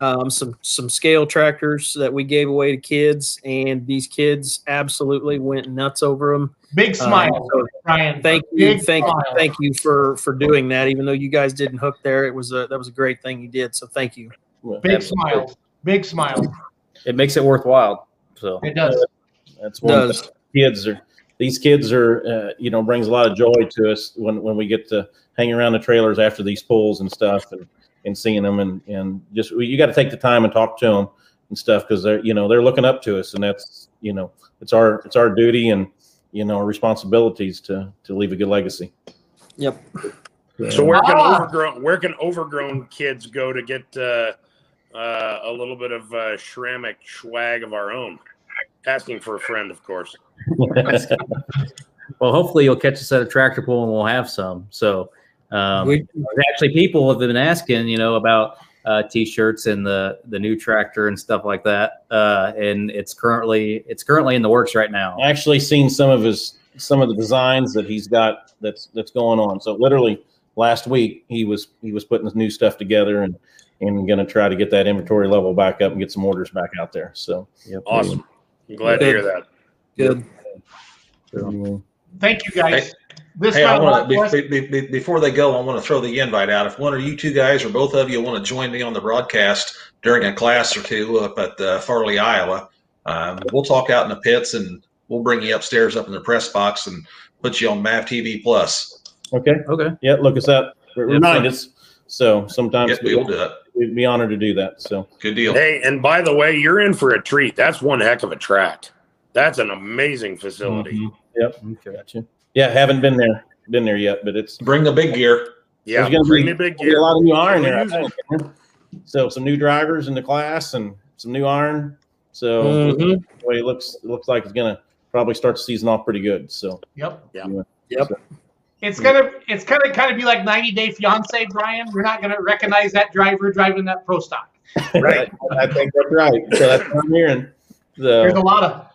Um, some some scale tractors that we gave away to kids, and these kids absolutely went nuts over them. Big smile, Um, so Brian. thank you, Big thank you, thank you for for doing that. Even though you guys didn't hook there, it was a that was a great thing you did. So thank you. Big smile. Big smile. It makes it worthwhile. So It does. that's one Does. kids are these kids are uh, you know brings a lot of joy to us when when we get to hang around the trailers after these pulls and stuff and and seeing them and and just you got to take the time and talk to them and stuff because they're you know they're looking up to us and that's you know it's our it's our duty and you know our responsibilities to to leave a good legacy. Yep. So where can Ah. overgrown where can overgrown kids go to get uh, uh, a little bit of uh, Schrammick swag of our own? Asking for a friend, of course. well, hopefully you'll catch us at a tractor pull and we'll have some. So um, We- there's actually people have been asking, you know, about uh, t-shirts and the the new tractor and stuff like that. Uh, and it's currently it's currently in the works right now. I actually seen some of his some of the designs that he's got that's that's going on. So literally last week he was he was putting his new stuff together and and going to try to get that inventory level back up and get some orders back out there. So yep. Awesome. I'm glad to hear that. Good. So, Thank you, guys. Hey, This Hey, I want to be, be, be, before they go, I want to throw the invite out. If one of you two guys or both of you want to join me on the broadcast during a class or two up at uh, Farley, Iowa, um, we'll talk out in the pits and we'll bring you upstairs up in the press box and put you on Mav TV Plus. okay. Okay. Yeah, look us up. We're, we're Nice. friends. So sometimes Yes, we will do it. we'd be honored to do that. So Good deal. Hey, and by the way, you're in for a treat. That's one heck of a track. That's an amazing facility. Mhm. Yep. Okay. Gotcha. Yeah, haven't been there been there yet, but it's Bring the big gear. Yeah, There's gonna bring be- the big gear. a lot of new iron there. I using- think. So some new drivers in the class and some new iron. So Mhm. the way it looks, it looks like it's gonna probably start the season off pretty good. So Yep. Yep. yep. It's gonna it's gonna kind of be like 90 Day Fiance, Brian. We're not gonna recognize that driver driving that pro stock. Right. I think that's right. So that's what I'm hearing. There's a lot of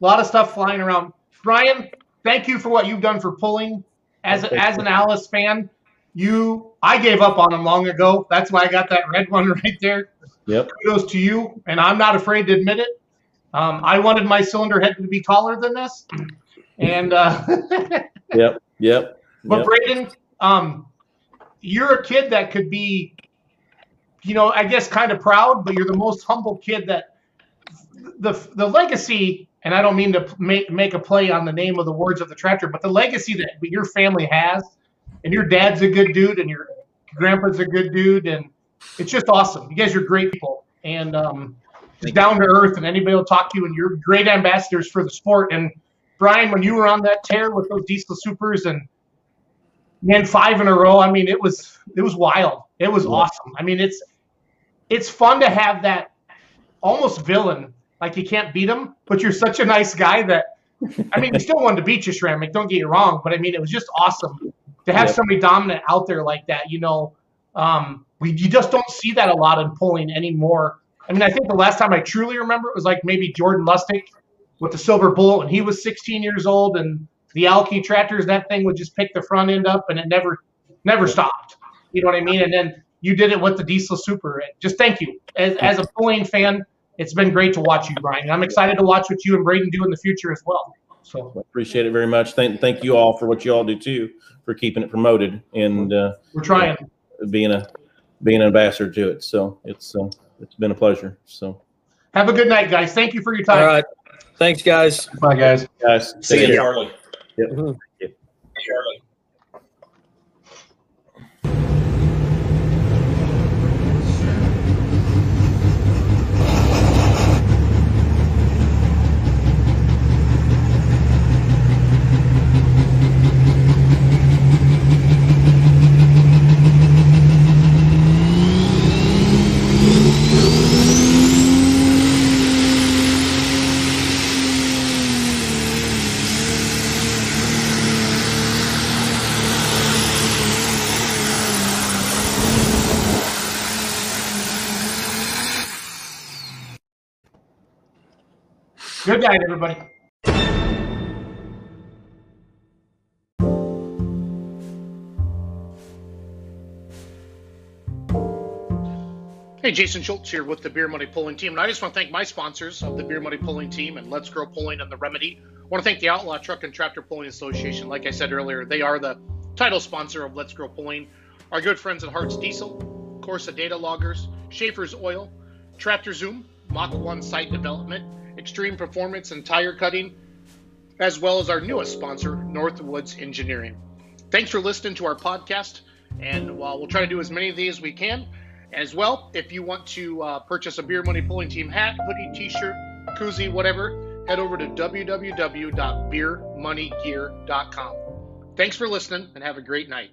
lot of stuff flying around. Brian, thank you for what you've done for pulling. As a, as an Allis fan, you I gave up on him long ago. That's why I got that red one right there. Yep. Kudos to you, and I'm not afraid to admit it. Um, I wanted my cylinder head to be taller than this, and uh, yep, yep. But yep. Braden, um, you're a kid that could be, you know, I guess kind of proud, but you're the most humble kid that the the legacy. And I don't mean to make make a play on the name of the words of the tractor, but the legacy that your family has, and your dad's a good dude, and your grandpa's a good dude, and it's just awesome. You guys are great people, and um, just down to earth, and anybody will talk to you, and you're great ambassadors for the sport. And Brian, when you were on that tear with those diesel supers and man five in a row, I mean, it was it was wild. It was awesome. I mean, it's it's fun to have that almost villain. Like you can't beat him, but you're such a nice guy that I mean, we still wanted to beat you, Schrammick. Don't get you wrong, but I mean, it was just awesome to have Yep. somebody dominant out there like that. You know, um, we you just don't see that a lot in pulling anymore. I mean, I think the last time I truly remember it was like maybe Jordan Lustig with the Silver Bullet when he was 16 years old, and the Alki tractors. That thing would just pick the front end up, and it never never stopped. You know what I mean? And then you did it with the Diesel Super. And Just thank you as as a pulling fan. It's been great to watch you, Brian. I'm excited to watch what you and Braden do in the future as well. So Appreciate it very much. Thank, thank you all for what you all do too, for keeping it promoted and uh, we're trying. being a being an ambassador to it. So it's uh, it's been a pleasure. So Have a good night, guys. Thank you for your time. All right. Thanks, guys. Bye, guys. guys, See take you. Charlie. Yep. Charlie. Good night, everybody. Hey, Jason Schultz here with the Beer Money Pulling Team, and I just want to thank my sponsors of the Beer Money Pulling Team and Let's Grow Pulling and the Remedy. I want to thank the Outlaw Truck and Tractor Pulling Association. Like I said earlier, they are the title sponsor of Let's Grow Pulling. Our good friends at Hearts Diesel, Corsa Data Loggers, Schaefer's Oil, Tractor Zoom, Mach 1 Site Development, Extreme Performance and Tire Cutting, as well as our newest sponsor, Northwoods Engineering. Thanks for listening to our podcast, and while we'll try to do as many of these as we can. As well, if you want to uh, purchase a Beer Money Pulling Team hat, hoodie, t-shirt, koozie, whatever, head over to www.beermoneygear.com. Thanks for listening, and have a great night.